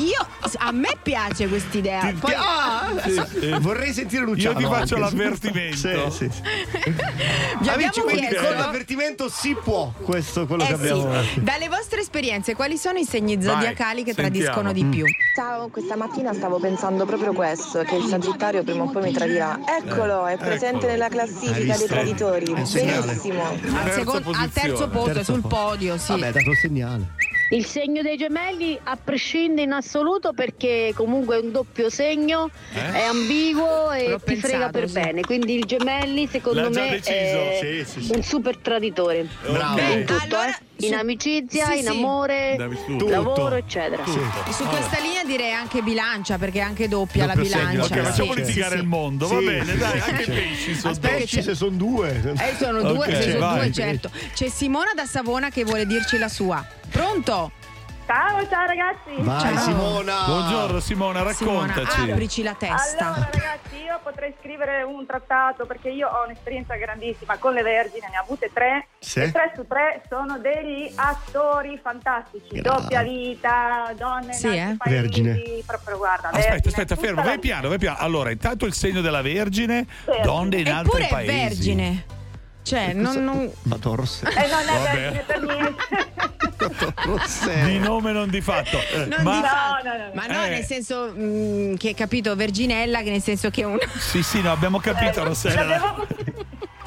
Speaker 1: Io a me piace quest'idea.
Speaker 11: Ti-
Speaker 1: Poi-
Speaker 11: ah,
Speaker 7: Sì, sì.
Speaker 11: vorrei sentire
Speaker 7: Io
Speaker 11: Luciano.
Speaker 7: ti faccio
Speaker 11: anche.
Speaker 7: l'avvertimento.
Speaker 11: Sì.
Speaker 1: Vi abbiamo
Speaker 11: Amici, quindi
Speaker 1: chiesto-
Speaker 11: con l'avvertimento si può. Questo quello
Speaker 1: Eh
Speaker 11: che abbiamo.
Speaker 1: sì. Dalle vostre esperienze, quali sono i segni zodiacali che
Speaker 11: sentiamo.
Speaker 1: tradiscono di più?
Speaker 30: Ciao, questa mattina stavo pensando proprio questo, che il Sagittario prima o poi mi tradirà. Eccolo, è presente
Speaker 11: eccolo.
Speaker 30: nella classifica dei traditori. Benissimo.
Speaker 1: Al, secondo- al terzo posto,
Speaker 11: Terzo
Speaker 1: sul podio, sì.
Speaker 11: Vabbè, dato il segnale.
Speaker 31: Il segno dei gemelli a prescindere in assoluto perché comunque è un doppio segno,
Speaker 11: Eh?
Speaker 31: è ambiguo e
Speaker 1: L'ho
Speaker 31: ti frega
Speaker 1: pensato,
Speaker 31: per
Speaker 1: sì.
Speaker 31: bene. Quindi il gemelli secondo
Speaker 7: L'ha
Speaker 31: me
Speaker 7: deciso.
Speaker 31: è
Speaker 11: Sì, sì, sì.
Speaker 31: un super traditore.
Speaker 11: Bravo.
Speaker 31: In tutto,
Speaker 1: allora,
Speaker 31: eh. In amicizia,
Speaker 1: sì,
Speaker 31: in
Speaker 1: sì.
Speaker 31: amore,
Speaker 7: Tutto.
Speaker 31: lavoro, eccetera.
Speaker 1: Su questa linea direi anche bilancia, perché è anche doppia
Speaker 11: Doppio
Speaker 1: la
Speaker 11: segno,
Speaker 1: bilancia.
Speaker 7: Ok, facciamo
Speaker 1: Sì,
Speaker 7: litigare
Speaker 1: sì,
Speaker 7: il
Speaker 1: sì.
Speaker 7: mondo, va bene, dai, anche i pesci sono
Speaker 1: Aspetta che
Speaker 11: Pesci se sono due.
Speaker 1: Eh, sono due, se sono
Speaker 7: vai.
Speaker 1: due, certo. C'è Simona da Savona che vuole dirci la sua. Pronto?
Speaker 30: Ciao, ciao ragazzi.
Speaker 11: Vai
Speaker 1: Ciao.
Speaker 11: Simona.
Speaker 7: Buongiorno Simona,
Speaker 1: Simona,
Speaker 7: raccontaci.
Speaker 1: aprici la testa.
Speaker 30: Allora ragazzi, io potrei scrivere un trattato perché io ho un'esperienza grandissima con le vergini, ne ho avute tre
Speaker 11: Sì.
Speaker 30: e tre su tre sono degli attori fantastici,
Speaker 11: Grande.
Speaker 30: doppia vita, donne
Speaker 1: Sì, eh?
Speaker 30: altri paesi,
Speaker 11: Vergine.
Speaker 30: proprio guarda,
Speaker 7: Aspetta,
Speaker 30: vergine,
Speaker 7: aspetta, fermo, vai piano, vai piano. Allora, intanto il segno della Vergine,
Speaker 30: Vergine.
Speaker 7: donne in altri
Speaker 1: Eppure è
Speaker 7: paesi.
Speaker 1: vergine. Cioè, non, non-
Speaker 11: Madonna Rosse.
Speaker 30: E non è
Speaker 7: Vabbè.
Speaker 30: vergine per niente.
Speaker 7: Di nome non di fatto.
Speaker 1: non
Speaker 7: Ma
Speaker 1: di fa-
Speaker 30: no, no, no.
Speaker 1: Ma no,
Speaker 7: Eh.
Speaker 1: nel senso mm, che capito, Verginella, che nel senso che è una.
Speaker 7: sì, sì, no, abbiamo capito, Rossella.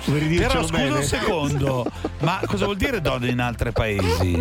Speaker 11: Vuoi ridircelo
Speaker 7: Però scusa
Speaker 11: bene?
Speaker 7: un secondo, ma cosa vuol dire donne in altri paesi?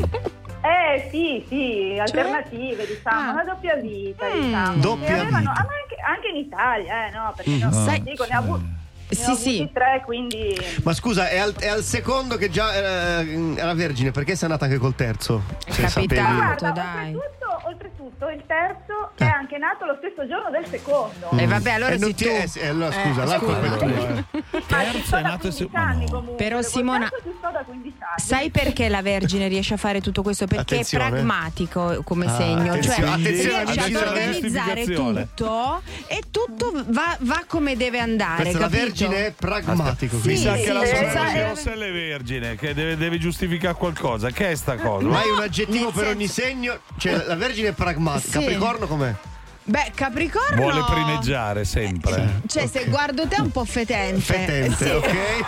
Speaker 30: Eh sì, sì, alternative diciamo,
Speaker 1: Ah.
Speaker 30: una doppia vita
Speaker 1: Mm.
Speaker 30: diciamo.
Speaker 11: Doppia
Speaker 30: avevano-
Speaker 11: vita.
Speaker 30: ah, ma anche, anche in Italia, eh no, perché
Speaker 11: Mm.
Speaker 30: non
Speaker 7: Ah,
Speaker 30: dico, ne ho avuti, ne
Speaker 1: Sì, sì.
Speaker 30: tre, quindi...
Speaker 11: Ma scusa, è al, è al secondo che già eh, era vergine, perché sei andata anche col terzo? Se
Speaker 1: capitato.
Speaker 11: sapevi.
Speaker 30: Guarda,
Speaker 1: dai.
Speaker 30: Oltretutto, oltretutto il terzo è anche nato lo stesso giorno del secondo.
Speaker 1: E vabbè, allora
Speaker 11: Eh, non
Speaker 1: sei tu.
Speaker 11: eh, sì, eh, allora
Speaker 1: Eh,
Speaker 11: scusa, l'altro
Speaker 1: scusa.
Speaker 11: è eh.
Speaker 30: Ci
Speaker 7: Terzo è nato il
Speaker 30: 15
Speaker 7: se- ma
Speaker 30: anni comunque.
Speaker 1: Però, Simona-
Speaker 30: terzo ci sto da 15 anni.
Speaker 1: Sai perché la Vergine riesce a fare tutto questo? Perché
Speaker 11: Attenzione.
Speaker 1: è pragmatico come
Speaker 11: Ah,
Speaker 1: segno,
Speaker 11: attenzione,
Speaker 1: cioè
Speaker 11: attenzione,
Speaker 1: riesce ad organizzare tutto e tutto va, va come deve andare.
Speaker 11: Questa la vergine è pragmatico.
Speaker 1: Sì,
Speaker 7: Mi
Speaker 11: quindi.
Speaker 7: sa
Speaker 1: sì,
Speaker 7: che la sorella
Speaker 1: sì.
Speaker 7: di Rossella è vergine, che deve, deve giustificare qualcosa. Che è sta cosa?
Speaker 11: Ma hai un aggettivo per ogni segno? Cioè, la vergine è pragmatica.
Speaker 1: Sì.
Speaker 11: Capricorno com'è?
Speaker 1: Beh, Capricorno
Speaker 7: Vuole primeggiare sempre.
Speaker 1: Cioè, se guardo te è un po' fetente.
Speaker 11: Fetente,
Speaker 1: Sì.
Speaker 11: ok?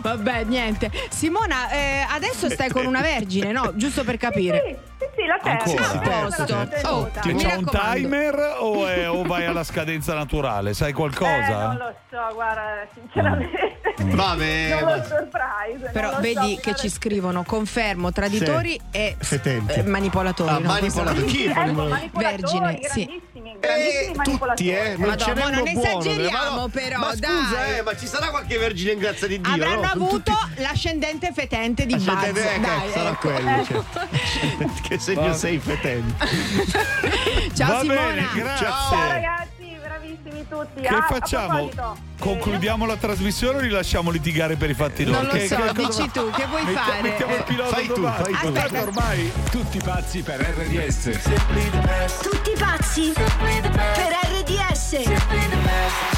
Speaker 1: Vabbè, niente. Simona, eh, adesso stai con una vergine, no? Giusto per capire.
Speaker 30: Sì, sì, sì, la terza.
Speaker 7: Ancora?
Speaker 30: terza
Speaker 1: Posto.
Speaker 30: tenuta.
Speaker 1: Oh, Mi
Speaker 7: c'ha un timer o, è- o vai alla scadenza naturale? Sai
Speaker 30: Eh, non
Speaker 7: qualcosa?
Speaker 30: lo so, guarda, sinceramente.
Speaker 11: Vabbè,
Speaker 30: non lo surprise.
Speaker 1: Però
Speaker 30: lo
Speaker 1: vedi
Speaker 30: so,
Speaker 1: che ci scrivono confermo traditori e
Speaker 11: Fetenti.
Speaker 1: eh, manipolatori.
Speaker 11: Ah,
Speaker 1: no?
Speaker 11: manipolatori.
Speaker 30: Sì,
Speaker 11: Chi
Speaker 30: sì,
Speaker 11: fa
Speaker 30: ecco,
Speaker 11: il-
Speaker 30: manipolatori,
Speaker 1: Vergine, sì.
Speaker 30: Grandissimi,
Speaker 11: Eh,
Speaker 30: manipolatori.
Speaker 11: tutti, eh? Non
Speaker 1: Madonna,
Speaker 11: ce n'è
Speaker 1: non
Speaker 11: buono,
Speaker 1: esageriamo, però,
Speaker 11: Ma scusa,
Speaker 1: dai.
Speaker 11: eh, ma ci sarà qualche vergine in grazia di Dio,
Speaker 1: Avranno
Speaker 11: no?
Speaker 1: Avuto
Speaker 11: tutti-
Speaker 1: l'ascendente fetente di Buzz.
Speaker 11: vedere,
Speaker 1: Dai,
Speaker 11: sarà
Speaker 1: ecco.
Speaker 11: quello. cioè. che segno
Speaker 7: Va-
Speaker 11: sei fetente?
Speaker 1: Ciao
Speaker 7: Va
Speaker 1: Simona.
Speaker 7: bene, grazie.
Speaker 30: Ciao ragazzi, tutti.
Speaker 7: Che
Speaker 30: Ah,
Speaker 7: facciamo? Concludiamo la trasmissione o li lasciamo litigare per i fatti loro?
Speaker 1: Non lo
Speaker 7: Che-
Speaker 1: so,
Speaker 7: che cosa-
Speaker 1: dici tu, che vuoi
Speaker 7: Mettia-
Speaker 1: fare?
Speaker 7: Mettiamo il
Speaker 1: Eh,
Speaker 7: pilota
Speaker 11: fai tu,
Speaker 7: domani.
Speaker 11: fai tu.
Speaker 7: Tanto
Speaker 1: Aspetta.
Speaker 7: ormai
Speaker 3: Tutti pazzi per RDS.
Speaker 20: Tutti pazzi per RDS.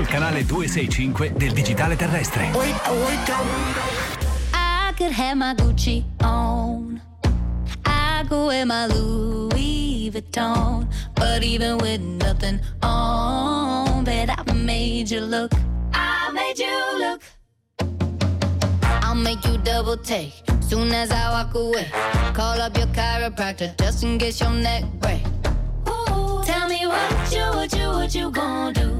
Speaker 3: Sul canale 265 del digitale terrestre.
Speaker 20: I could have my Gucci on. I go wear my Louis Vuitton. But even with nothing on, bet I made you look. I made you look. I'll make you double take soon as I walk away. Call up your chiropractor just in case your neck break. Ooh, tell me what you, what you, what you gonna do?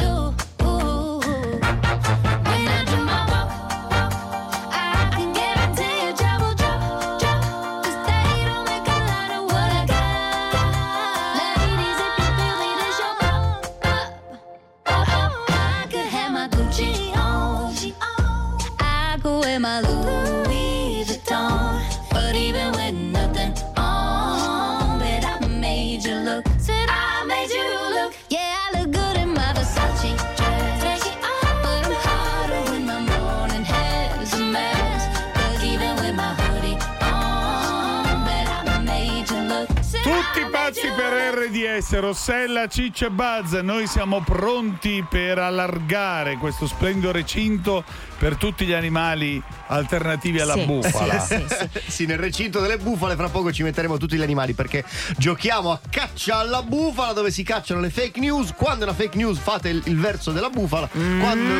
Speaker 7: RDS, Rossella, Ciccia e Buzz, noi siamo pronti per allargare questo splendido recinto per tutti gli animali alternativi alla
Speaker 11: Sì.
Speaker 7: bufala.
Speaker 11: Sì, Sì, nel recinto delle bufale fra poco ci metteremo tutti gli animali perché giochiamo a caccia alla bufala dove si cacciano le fake news. Quando è una fake news fate il, il verso della bufala. Quando,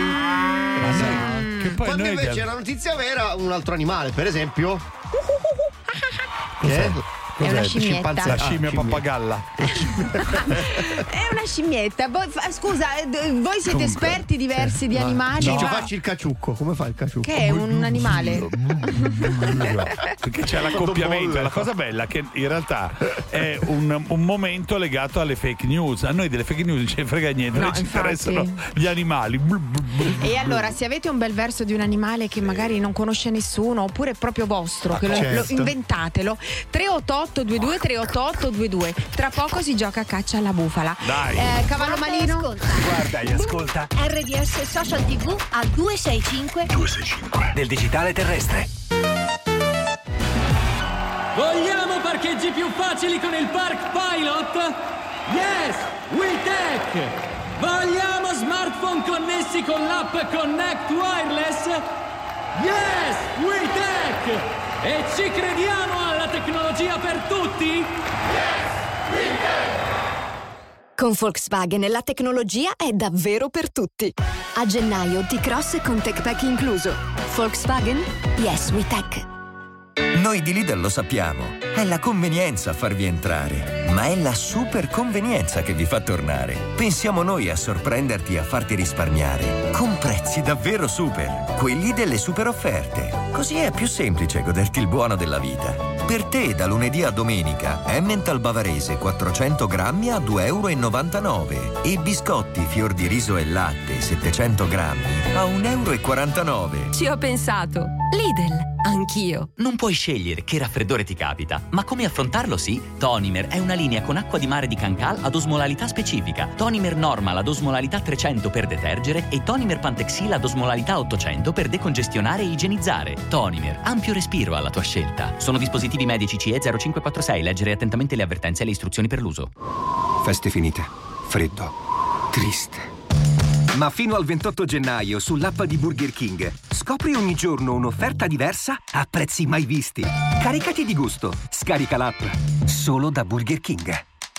Speaker 11: Esatto.
Speaker 7: Che poi
Speaker 11: Quando
Speaker 7: noi
Speaker 11: invece
Speaker 7: abbiamo-
Speaker 11: è una notizia vera, un altro animale, per esempio. Che è?
Speaker 1: È una scimmietta.
Speaker 7: La
Speaker 11: Ah,
Speaker 7: scimmia pappagalla.
Speaker 1: È una scimmietta. Voi- scusa, eh, d- voi siete
Speaker 11: Comunque,
Speaker 1: esperti diversi di
Speaker 11: No.
Speaker 1: animali.
Speaker 11: Ciccio,
Speaker 1: ma-
Speaker 11: facci il caciucco. Come fa il caciucco?
Speaker 1: Che è un animale?
Speaker 7: Perché c'è l'accoppiamento. La cosa bella è che in realtà è un, un momento legato alle fake news. A noi delle fake news non ce ne frega niente, a
Speaker 1: No,
Speaker 7: noi ci
Speaker 1: infatti.
Speaker 7: interessano gli animali.
Speaker 1: E allora, se avete un bel verso di un animale che magari non conosce nessuno, oppure è proprio vostro, che lo,
Speaker 7: certo.
Speaker 1: lo- inventatelo. 388 22 388 22. Tra poco si gioca a caccia alla bufala.
Speaker 3: Dai.
Speaker 1: Eh, cavallo malino?
Speaker 3: Guarda e ascolta
Speaker 20: RDS Social TV al 265
Speaker 3: 265 del digitale terrestre.
Speaker 32: Vogliamo parcheggi più facili con il Park Pilot? Yes, WeTech! Vogliamo smartphone connessi con l'app Connect Wireless? Yes, WeTech! E ci crediamo alla tecnologia per tutti?
Speaker 2: Con Volkswagen la tecnologia è davvero per tutti. A gennaio T-Cross con Tech Pack incluso. Volkswagen? Yes, we tech.
Speaker 23: Noi di Lidl lo sappiamo, è la convenienza a farvi entrare, ma è la super convenienza che vi fa tornare. Pensiamo noi a sorprenderti e a farti risparmiare, con prezzi davvero super, quelli delle super offerte. Così è più semplice goderti il buono della vita. Per te, da lunedì a domenica, Emmental bavarese 400 grammi a 2,99 euro e biscotti fior di riso e latte 700 grammi a 1,49 euro.
Speaker 2: Ci ho pensato. Lidl, anch'io.
Speaker 33: Non puoi scegliere che raffreddore ti capita, ma come affrontarlo sì? Tonimer è una linea con acqua di mare di Cancal ad osmolarità specifica. Tonimer Normal ad osmolarità 300 per detergere e Tonimer Pantexil ad osmolarità 800 per decongestionare e igienizzare. Tonimer, ampio respiro alla tua scelta. Sono dispositivi medici CE 0546. Leggere attentamente le avvertenze e le istruzioni per l'uso.
Speaker 34: Feste finite. Freddo. Triste.
Speaker 6: Ma fino al 28 gennaio sull'app di Burger King scopri ogni giorno un'offerta diversa a prezzi mai visti. Caricati di gusto. Scarica l'app. Solo da Burger King.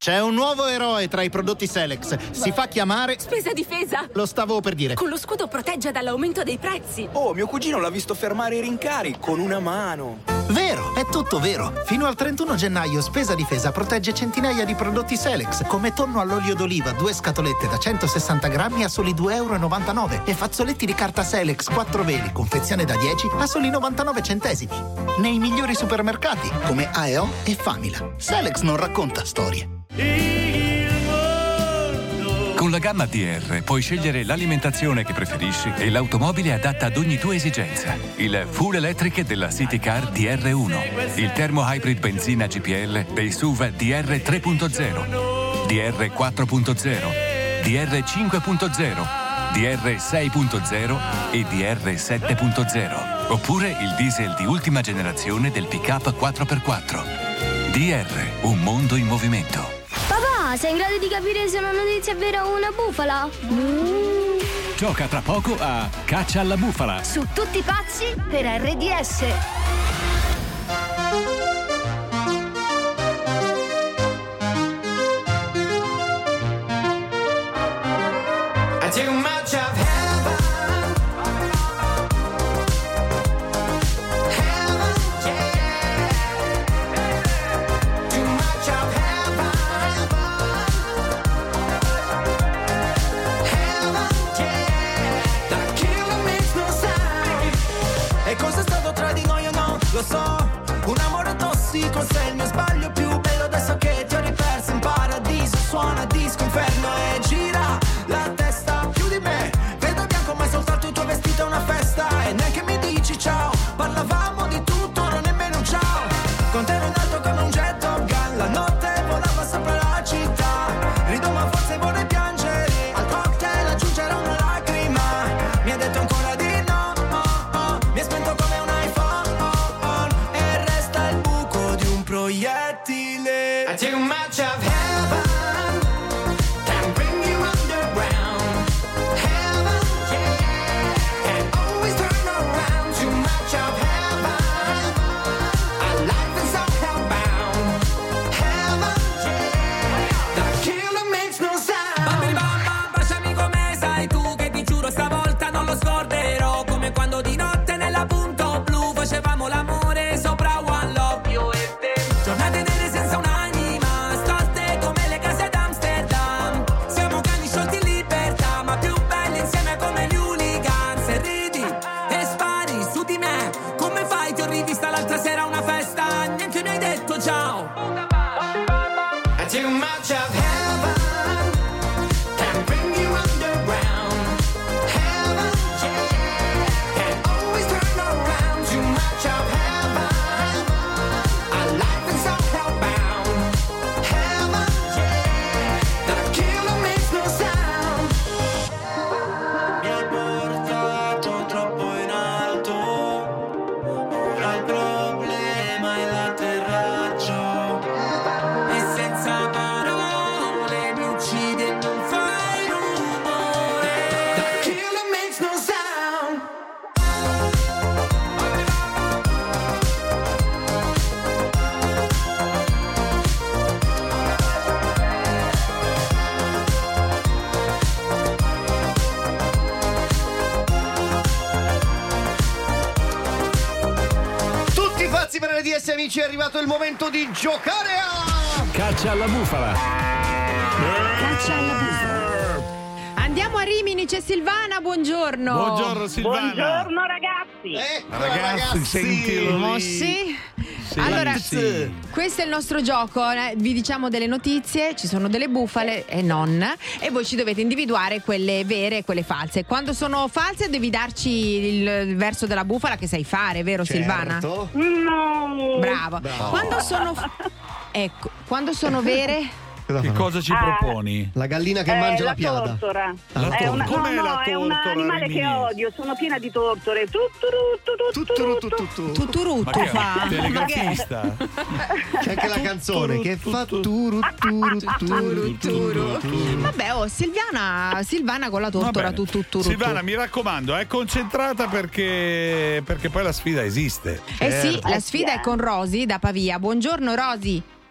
Speaker 35: C'è un nuovo eroe tra i prodotti Selex. Si fa chiamare.
Speaker 34: Spesa difesa!
Speaker 35: Lo stavo per dire.
Speaker 34: Con lo scudo protegge dall'aumento dei prezzi.
Speaker 36: Oh, mio cugino l'ha visto fermare i rincari con una mano.
Speaker 35: Vero, è tutto vero. Fino al 31 gennaio Spesa Difesa protegge centinaia di prodotti Selex, come tonno all'olio d'oliva, due scatolette da 160 grammi a soli 2,99 euro e fazzoletti di carta Selex 4 veli, confezione da 10 a soli 99 centesimi. Nei migliori supermercati, come Aeon e Famila. Selex non racconta storie.
Speaker 3: Con la gamma DR puoi scegliere l'alimentazione che preferisci e l'automobile adatta ad ogni tua esigenza. Il full electric della City Car DR1, il termo hybrid benzina GPL dei SUV DR 3.0, DR 4.0, DR 5.0, DR 6.0 e DR 7.0. Oppure il diesel di ultima generazione del pick-up 4x4. DR, un mondo in movimento.
Speaker 2: Sei in grado di capire se una notizia è vera o una bufala?
Speaker 3: Gioca tra poco a Caccia alla bufala.
Speaker 2: Su tutti i
Speaker 12: pazzi per RDS. Amici, è arrivato il momento di giocare a...
Speaker 3: Caccia alla bufala.
Speaker 1: Caccia alla bufala. Andiamo a Rimini, c'è Silvana, buongiorno.
Speaker 7: Buongiorno, Silvana.
Speaker 30: Buongiorno ragazzi.
Speaker 7: Ragazzi, sentilo lì.
Speaker 1: Mossi. Allora, questo è il nostro gioco. eh. Vi diciamo delle notizie, ci sono delle bufale e non, e voi ci dovete individuare quelle vere e quelle false. Quando sono false, devi darci il, verso della bufala che sai fare, vero Silvana?
Speaker 11: Certo.
Speaker 37: No.
Speaker 1: Bravo.
Speaker 11: Bravo.
Speaker 1: Quando sono. Ecco, quando sono vere.
Speaker 7: Che cosa ci
Speaker 37: Ah.
Speaker 7: proponi?
Speaker 11: La gallina che
Speaker 37: Eh,
Speaker 11: mangia la,
Speaker 37: la
Speaker 11: piada.
Speaker 37: tortora.
Speaker 7: La
Speaker 37: È, una, no,
Speaker 7: Com'è
Speaker 37: no,
Speaker 7: la
Speaker 37: è un
Speaker 7: tortora,
Speaker 37: animale che odio, sono piena di tortore. Tutturuttu,
Speaker 1: fa.
Speaker 7: Telegrafista?
Speaker 11: C'è anche la canzone che fa turu turu turu turu turu.
Speaker 1: Vabbè, oh, Silvana, Silvana con la tortora
Speaker 7: Va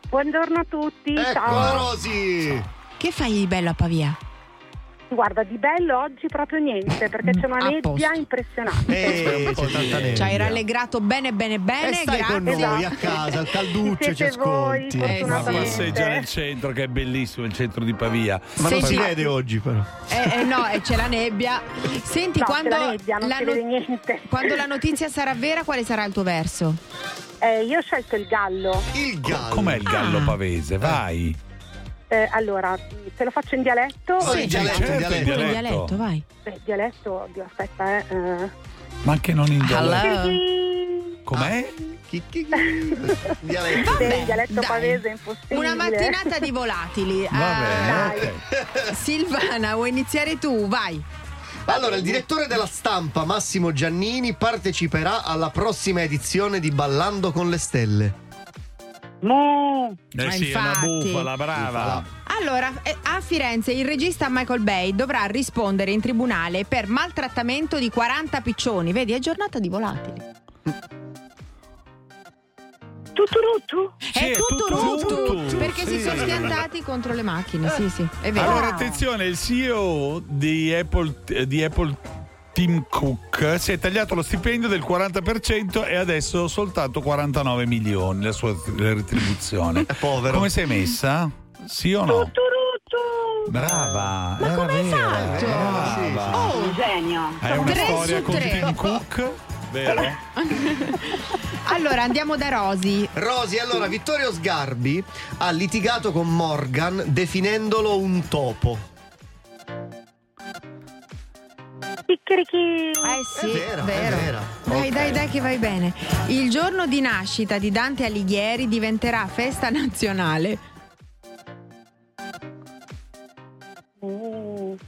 Speaker 1: Eh. Buongiorno
Speaker 37: a tutti.
Speaker 11: Eccola
Speaker 37: Ciao.
Speaker 11: Rosi!
Speaker 1: Che fai di bello a Pavia?
Speaker 37: Guarda, di bello oggi proprio niente, perché c'è una
Speaker 1: A
Speaker 37: nebbia
Speaker 1: posto.
Speaker 37: impressionante.
Speaker 11: Eh, c'è.
Speaker 1: Ci hai rallegrato bene bene
Speaker 11: E
Speaker 1: bene,
Speaker 11: stai
Speaker 1: grazie.
Speaker 11: con noi a casa, al calduccio ci
Speaker 37: Siete voi,
Speaker 11: ascolti.
Speaker 1: Eh,
Speaker 7: Ma
Speaker 1: sì.
Speaker 7: passeggia nel centro, che è bellissimo il centro di Pavia.
Speaker 11: Ma non
Speaker 1: Senti-
Speaker 11: si vede oggi però.
Speaker 1: Eh, eh, no, e c'è la nebbia. Senti,
Speaker 37: No,
Speaker 1: quando,
Speaker 37: la nebbia, non
Speaker 1: la
Speaker 37: si
Speaker 1: no-
Speaker 37: vede niente.
Speaker 1: quando la notizia sarà vera, quale sarà il tuo verso?
Speaker 37: Eh, io ho scelto il gallo.
Speaker 11: Il gallo.
Speaker 7: Com'è il gallo
Speaker 1: Ah.
Speaker 7: pavese? Vai.
Speaker 37: Eh, allora, te lo faccio in dialetto?
Speaker 11: Sì,
Speaker 37: Eh,
Speaker 11: dialetto,
Speaker 7: certo,
Speaker 11: dialetto.
Speaker 7: in
Speaker 1: Pure in
Speaker 7: dialetto.
Speaker 1: dialetto, vai.
Speaker 37: eh, dialetto, oddio, aspetta, eh. eh.
Speaker 7: Ma anche non in
Speaker 1: Hello.
Speaker 7: dialetto.
Speaker 37: Chi-
Speaker 7: Com'è?
Speaker 11: Chi- Dialetto.
Speaker 37: Sì,
Speaker 1: Vabbè,
Speaker 37: il dialetto pavese è impossibile.
Speaker 1: Una mattinata di volatili.
Speaker 7: Va
Speaker 1: Ah,
Speaker 7: bene,
Speaker 37: dai.
Speaker 7: ok.
Speaker 1: Silvana, vuoi iniziare tu? Vai.
Speaker 11: Allora, il direttore della stampa Massimo Giannini parteciperà alla prossima edizione di Ballando con le stelle.
Speaker 37: Mu.
Speaker 7: Eh sì, è una
Speaker 1: infatti.
Speaker 7: bufala, brava.
Speaker 1: Allora, eh, a Firenze il regista Michael Bay dovrà rispondere in tribunale per maltrattamento di 40 piccioni. Vedi, è giornata di volatili.
Speaker 37: Tutturuttu?
Speaker 7: Sì,
Speaker 1: è
Speaker 7: è
Speaker 1: tutto
Speaker 7: tutto
Speaker 1: rotto
Speaker 7: rotto,
Speaker 1: perché si
Speaker 7: sì.
Speaker 1: sono schiantati contro le macchine. Sì, sì, è vero.
Speaker 7: Allora, attenzione, il CEO di Apple, eh, di Apple Tim Cook si è tagliato lo stipendio del 40% e adesso soltanto 49 milioni la sua retribuzione.
Speaker 11: È povero.
Speaker 7: Come sei messa? Sì o no?
Speaker 37: Tutturuttu.
Speaker 7: Brava, era vera. Brava.
Speaker 37: Oh, un genio.
Speaker 7: È una storia con. Tim Cook, vero?
Speaker 1: Allora andiamo da Rosi.
Speaker 11: Rosi, allora Vittorio Sgarbi ha litigato con Morgan definendolo un topo.
Speaker 37: Chicchirichi.
Speaker 1: Eh sì,
Speaker 11: È vera, è
Speaker 1: vero.
Speaker 11: vera.
Speaker 1: Dai,
Speaker 11: Ok.
Speaker 1: dai, dai che vai bene. Il giorno di nascita di Dante Alighieri diventerà festa nazionale.
Speaker 37: Mm.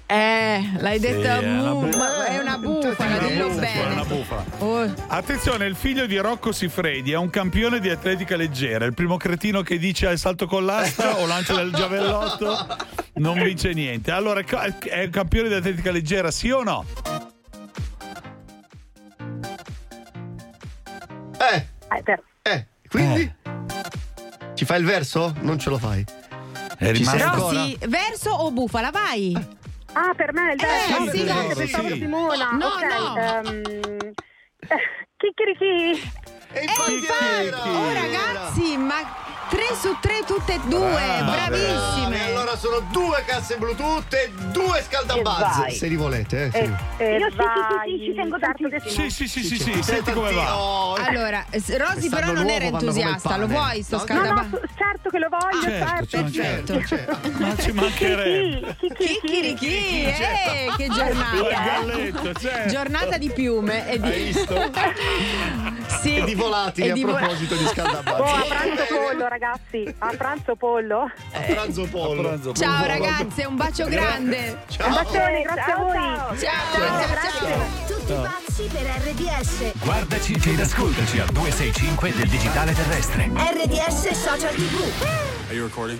Speaker 1: Eh, l'hai
Speaker 7: Sì,
Speaker 1: detta
Speaker 7: è bu-
Speaker 1: ma è una bufala, dillo
Speaker 7: bufala,
Speaker 1: bene.
Speaker 7: una bufala.
Speaker 1: Oh,
Speaker 7: Attenzione, il figlio di Rocco Sifredi è un campione di atletica leggera. Il primo cretino che dice al salto con l'asta o lancia del giavellotto non vince niente. Allora, è un campione di atletica leggera, sì o no?
Speaker 11: Eh,
Speaker 37: Eh, per-
Speaker 11: eh, quindi? Ci fai il verso? Non ce lo fai.
Speaker 7: È rimasto.
Speaker 11: ancora?
Speaker 1: Rossi, verso o bufala? Vai.
Speaker 37: Ah, per me il
Speaker 1: Eh,
Speaker 37: verso.
Speaker 1: sì,
Speaker 37: Scusate,
Speaker 7: sì,
Speaker 37: pensavo
Speaker 7: sì.
Speaker 37: Simona.
Speaker 1: No,
Speaker 37: ok,
Speaker 1: no.
Speaker 37: ehm, eh, chicchirichi.
Speaker 11: E
Speaker 1: Eh,
Speaker 11: infatti
Speaker 1: oh ragazzi, ma tre su tre tutte e due,
Speaker 7: Brava.
Speaker 1: bravissime.
Speaker 11: Bravi, allora sono due casse Bluetooth e due scaldabuzz. Se li volete, eh. Sì.
Speaker 37: E, e
Speaker 2: Io sì, sì,
Speaker 37: vai.
Speaker 2: sì, sì, ci tengo
Speaker 37: Certo che
Speaker 2: tantissimo.
Speaker 7: Sì, sì, sì, sì,
Speaker 11: Sì,
Speaker 7: sì,
Speaker 11: sì,
Speaker 7: senti come va.
Speaker 11: Oh,
Speaker 1: Allora, s- Rosy però non era entusiasta, lo vuoi sto
Speaker 11: No,
Speaker 37: No, no,
Speaker 1: scaldabuzz?
Speaker 37: certo che lo voglio,
Speaker 7: Certo,
Speaker 37: certo.
Speaker 7: certo.
Speaker 1: Perfetto.
Speaker 7: Ma ci mancherebbe.
Speaker 1: Chicchirichi, eh, che
Speaker 7: Il
Speaker 1: giornata.
Speaker 7: certo.
Speaker 1: Giornata di piume e di...
Speaker 11: Hai visto?
Speaker 1: sì.
Speaker 11: E di volatili
Speaker 1: E
Speaker 11: a
Speaker 1: di vo-
Speaker 11: proposito di
Speaker 37: Oh, a pranzo pollo, ragazzi. A pranzo pollo.
Speaker 11: A pranzo pollo.
Speaker 7: pranzo
Speaker 1: Ciao
Speaker 7: pollo.
Speaker 1: ragazze, un bacio grande.
Speaker 37: Un bacione, grazie a voi.
Speaker 1: Ciao, ciao, ciao.
Speaker 2: Tutti pazzi per RDS.
Speaker 3: Guardaci ed ascoltaci al 265 del digitale terrestre.
Speaker 2: RDS Social TV.
Speaker 12: Are you recording?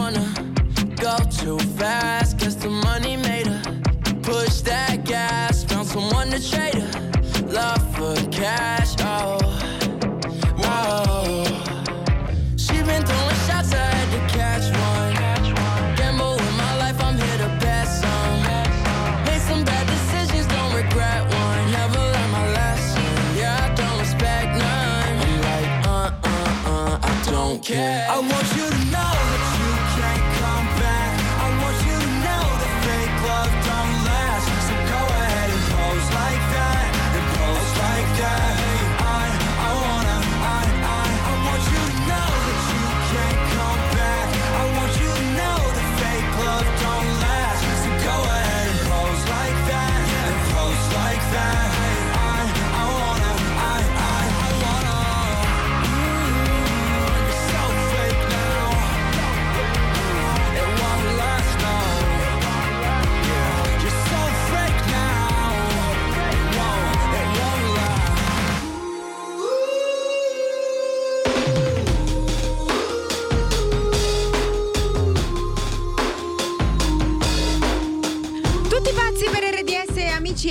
Speaker 38: too fast. Guess the money made her push that
Speaker 12: gas. Found someone to trade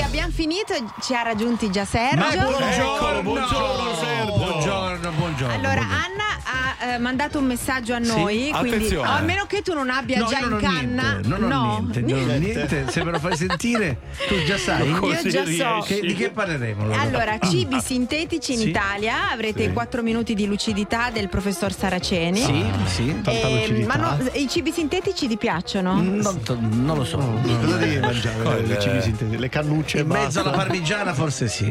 Speaker 12: Abbiamo finito. Ci ha raggiunti già Sergio.
Speaker 7: Eccolo, buongiorno Sergio.
Speaker 1: Buongiorno, buongiorno.
Speaker 12: Allora, Anna eh, mandato un messaggio a noi, quindi
Speaker 1: Attenzione.
Speaker 12: a meno che tu non abbia
Speaker 1: No,
Speaker 12: già
Speaker 1: io
Speaker 12: in
Speaker 1: non ho
Speaker 12: canna.
Speaker 1: niente, non ho
Speaker 12: no,
Speaker 1: niente, non ho niente. Se me lo fai sentire, tu già sai.
Speaker 12: Io già so.
Speaker 1: Che- di che parleremo? allora?
Speaker 12: Allora, cibi sintetici in
Speaker 1: Sì.
Speaker 12: Italia, avrete
Speaker 1: Sì.
Speaker 12: 4 minuti di lucidità del professor Saraceni.
Speaker 1: Sì, sì, tanta
Speaker 12: Eh,
Speaker 1: lucidità.
Speaker 12: ma no, i cibi sintetici ti piacciono?
Speaker 1: Non, non lo so.
Speaker 11: Cosa devi mangiare? Le cibi sintetici, le cannucce e
Speaker 1: In mezzo
Speaker 11: basta.
Speaker 1: alla parmigiana forse sì.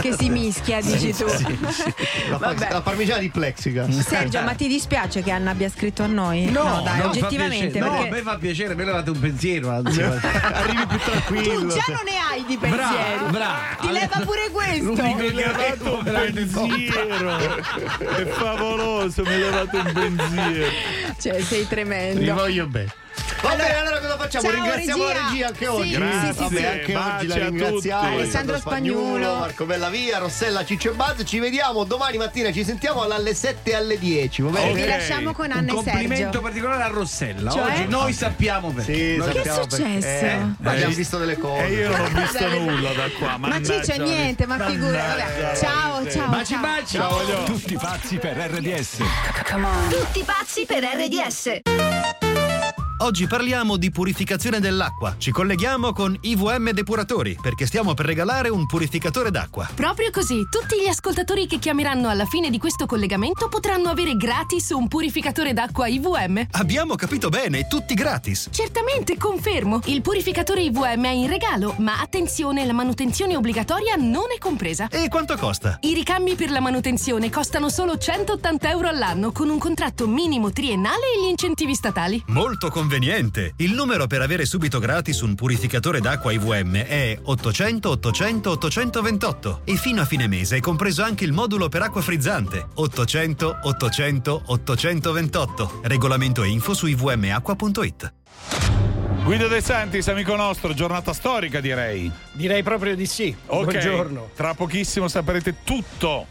Speaker 12: Che si mischia, dici tu.
Speaker 11: La, par-
Speaker 12: Vabbè.
Speaker 11: la parmigiana di plexigas.
Speaker 12: Sergio, ma ti dispiace che Anna abbia scritto a noi?
Speaker 1: No,
Speaker 12: dai,
Speaker 1: no,
Speaker 12: oggettivamente.
Speaker 1: fa piacere. No,
Speaker 12: perché
Speaker 1: a me fa piacere, me levate un pensiero. Anzi,
Speaker 11: Arrivi più tranquillo.
Speaker 12: tu già non ne hai di pensieri.
Speaker 1: brava.
Speaker 12: Ti leva pure questo.
Speaker 7: Mi hai levato un pensiero. È favoloso, mi hai levato un pensiero.
Speaker 12: Cioè, sei tremendo.
Speaker 11: Li voglio bene. Va bene, allora cosa facciamo?
Speaker 12: ciao,
Speaker 11: Ringraziamo
Speaker 12: regia.
Speaker 11: la regia anche
Speaker 12: Sì,
Speaker 11: oggi.
Speaker 12: sì,
Speaker 11: Vabbè,
Speaker 12: sì, sì.
Speaker 11: anche oggi la
Speaker 7: Baci a
Speaker 11: ringraziamo.
Speaker 7: tutti.
Speaker 12: Alessandro Spagnuolo.
Speaker 11: Marco Bellavia, Rossella Ciccio e Buzz. Ci vediamo domani mattina, ci sentiamo alle 7 e alle 10. Va bene?
Speaker 12: E vi lasciamo con
Speaker 1: un
Speaker 12: Anna e
Speaker 1: complimento
Speaker 12: Sergio.
Speaker 1: particolare a Rossella.
Speaker 12: Cioè?
Speaker 1: Oggi noi sappiamo perché.
Speaker 11: Sì,
Speaker 1: Noi-
Speaker 12: Che è
Speaker 11: sappiamo perché-
Speaker 12: successo?
Speaker 11: Eh, ma abbiamo visto delle cose.
Speaker 7: E io non ho visto nulla da qua.
Speaker 12: Ma Ciccio,
Speaker 7: la-
Speaker 12: niente, ma figura. Vabbè. Ciao, ciao.
Speaker 1: Baci,
Speaker 12: ciao.
Speaker 1: baci.
Speaker 3: Tutti pazzi per RDS.
Speaker 2: Tutti pazzi per RDS.
Speaker 23: Oggi parliamo di purificazione dell'acqua. Ci colleghiamo con IVM Depuratori perché stiamo per regalare un purificatore d'acqua.
Speaker 39: Proprio così, tutti gli ascoltatori che chiameranno alla fine di questo collegamento potranno avere gratis un purificatore d'acqua IVM.
Speaker 23: Abbiamo capito bene, tutti gratis.
Speaker 39: Certamente, confermo. Il purificatore IVM è in regalo, ma attenzione, la manutenzione obbligatoria non è compresa.
Speaker 23: E quanto costa?
Speaker 39: I ricambi per la manutenzione costano solo 180 euro all'anno con un contratto minimo triennale e gli incentivi statali.
Speaker 23: Molto conveniente. Il numero per avere subito gratis un purificatore d'acqua IVM è 800 800 828 e fino a fine mese è compreso anche il modulo per acqua frizzante 800 800 828. Regolamento e info su ivmacqua.it.
Speaker 7: Guido De Santis, amico nostro, giornata storica direi.
Speaker 8: Direi proprio di sì.
Speaker 7: Ok,
Speaker 8: Buongiorno.
Speaker 7: Tra pochissimo saprete tutto.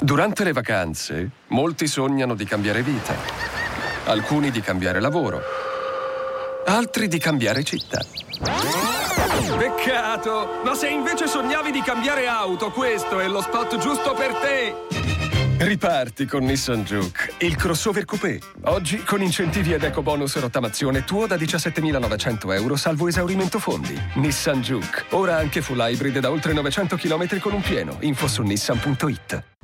Speaker 5: Durante le vacanze, molti sognano di cambiare vita. Alcuni di cambiare lavoro. Altri di cambiare città.
Speaker 40: Peccato! Ma se invece sognavi di cambiare auto, questo è lo spot giusto per te!
Speaker 5: Riparti con Nissan Juke, il crossover coupé. Oggi con incentivi ed eco bonus rottamazione tuo da 17.900 euro salvo esaurimento fondi. Nissan Juke, ora anche full hybrid da oltre 900 km con un pieno. Info su nissan.it.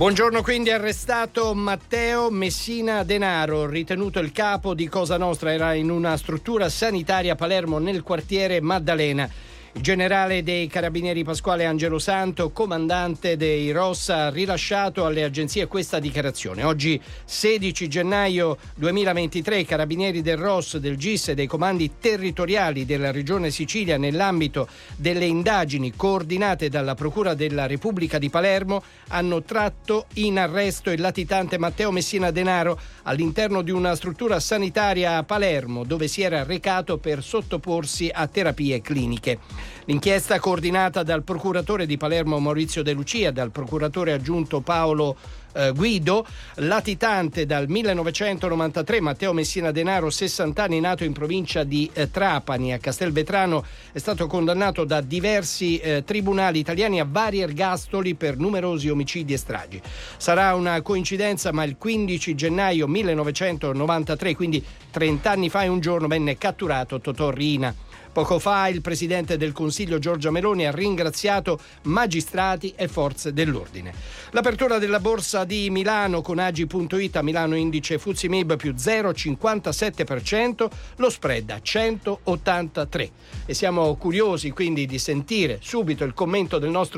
Speaker 8: Buongiorno, quindi arrestato Matteo Messina Denaro, ritenuto il capo di Cosa Nostra, era in una struttura sanitaria a Palermo nel quartiere Maddalena. Il generale dei carabinieri Pasquale Angelo Santo, comandante dei ROS, ha rilasciato alle agenzie questa dichiarazione. Oggi 16 gennaio 2023 i carabinieri del ROS, del GIS e dei comandi territoriali della regione Sicilia nell'ambito delle indagini coordinate dalla Procura della Repubblica di Palermo hanno tratto in arresto il latitante Matteo Messina Denaro all'interno di una struttura sanitaria a Palermo dove si era recato per sottoporsi a terapie cliniche. L'inchiesta coordinata dal procuratore di Palermo Maurizio De Lucia dal procuratore aggiunto Paolo eh, Guido, latitante dal 1993, Matteo Messina Denaro, 60 anni, nato in provincia di eh, Trapani, a Castelvetrano, è stato condannato da diversi eh, tribunali italiani a vari ergastoli per numerosi omicidi e stragi. Sarà una coincidenza, ma il 15 gennaio 1993, quindi 30 anni fa e un giorno, venne catturato Totò Rina. Poco fa il presidente del Consiglio Giorgia Meloni ha ringraziato magistrati e forze dell'ordine. L'apertura della borsa di Milano con Agi.it a Milano indice Fuzzi Mib più 0,57%, lo spread a 183. E siamo curiosi quindi di sentire subito il commento del nostro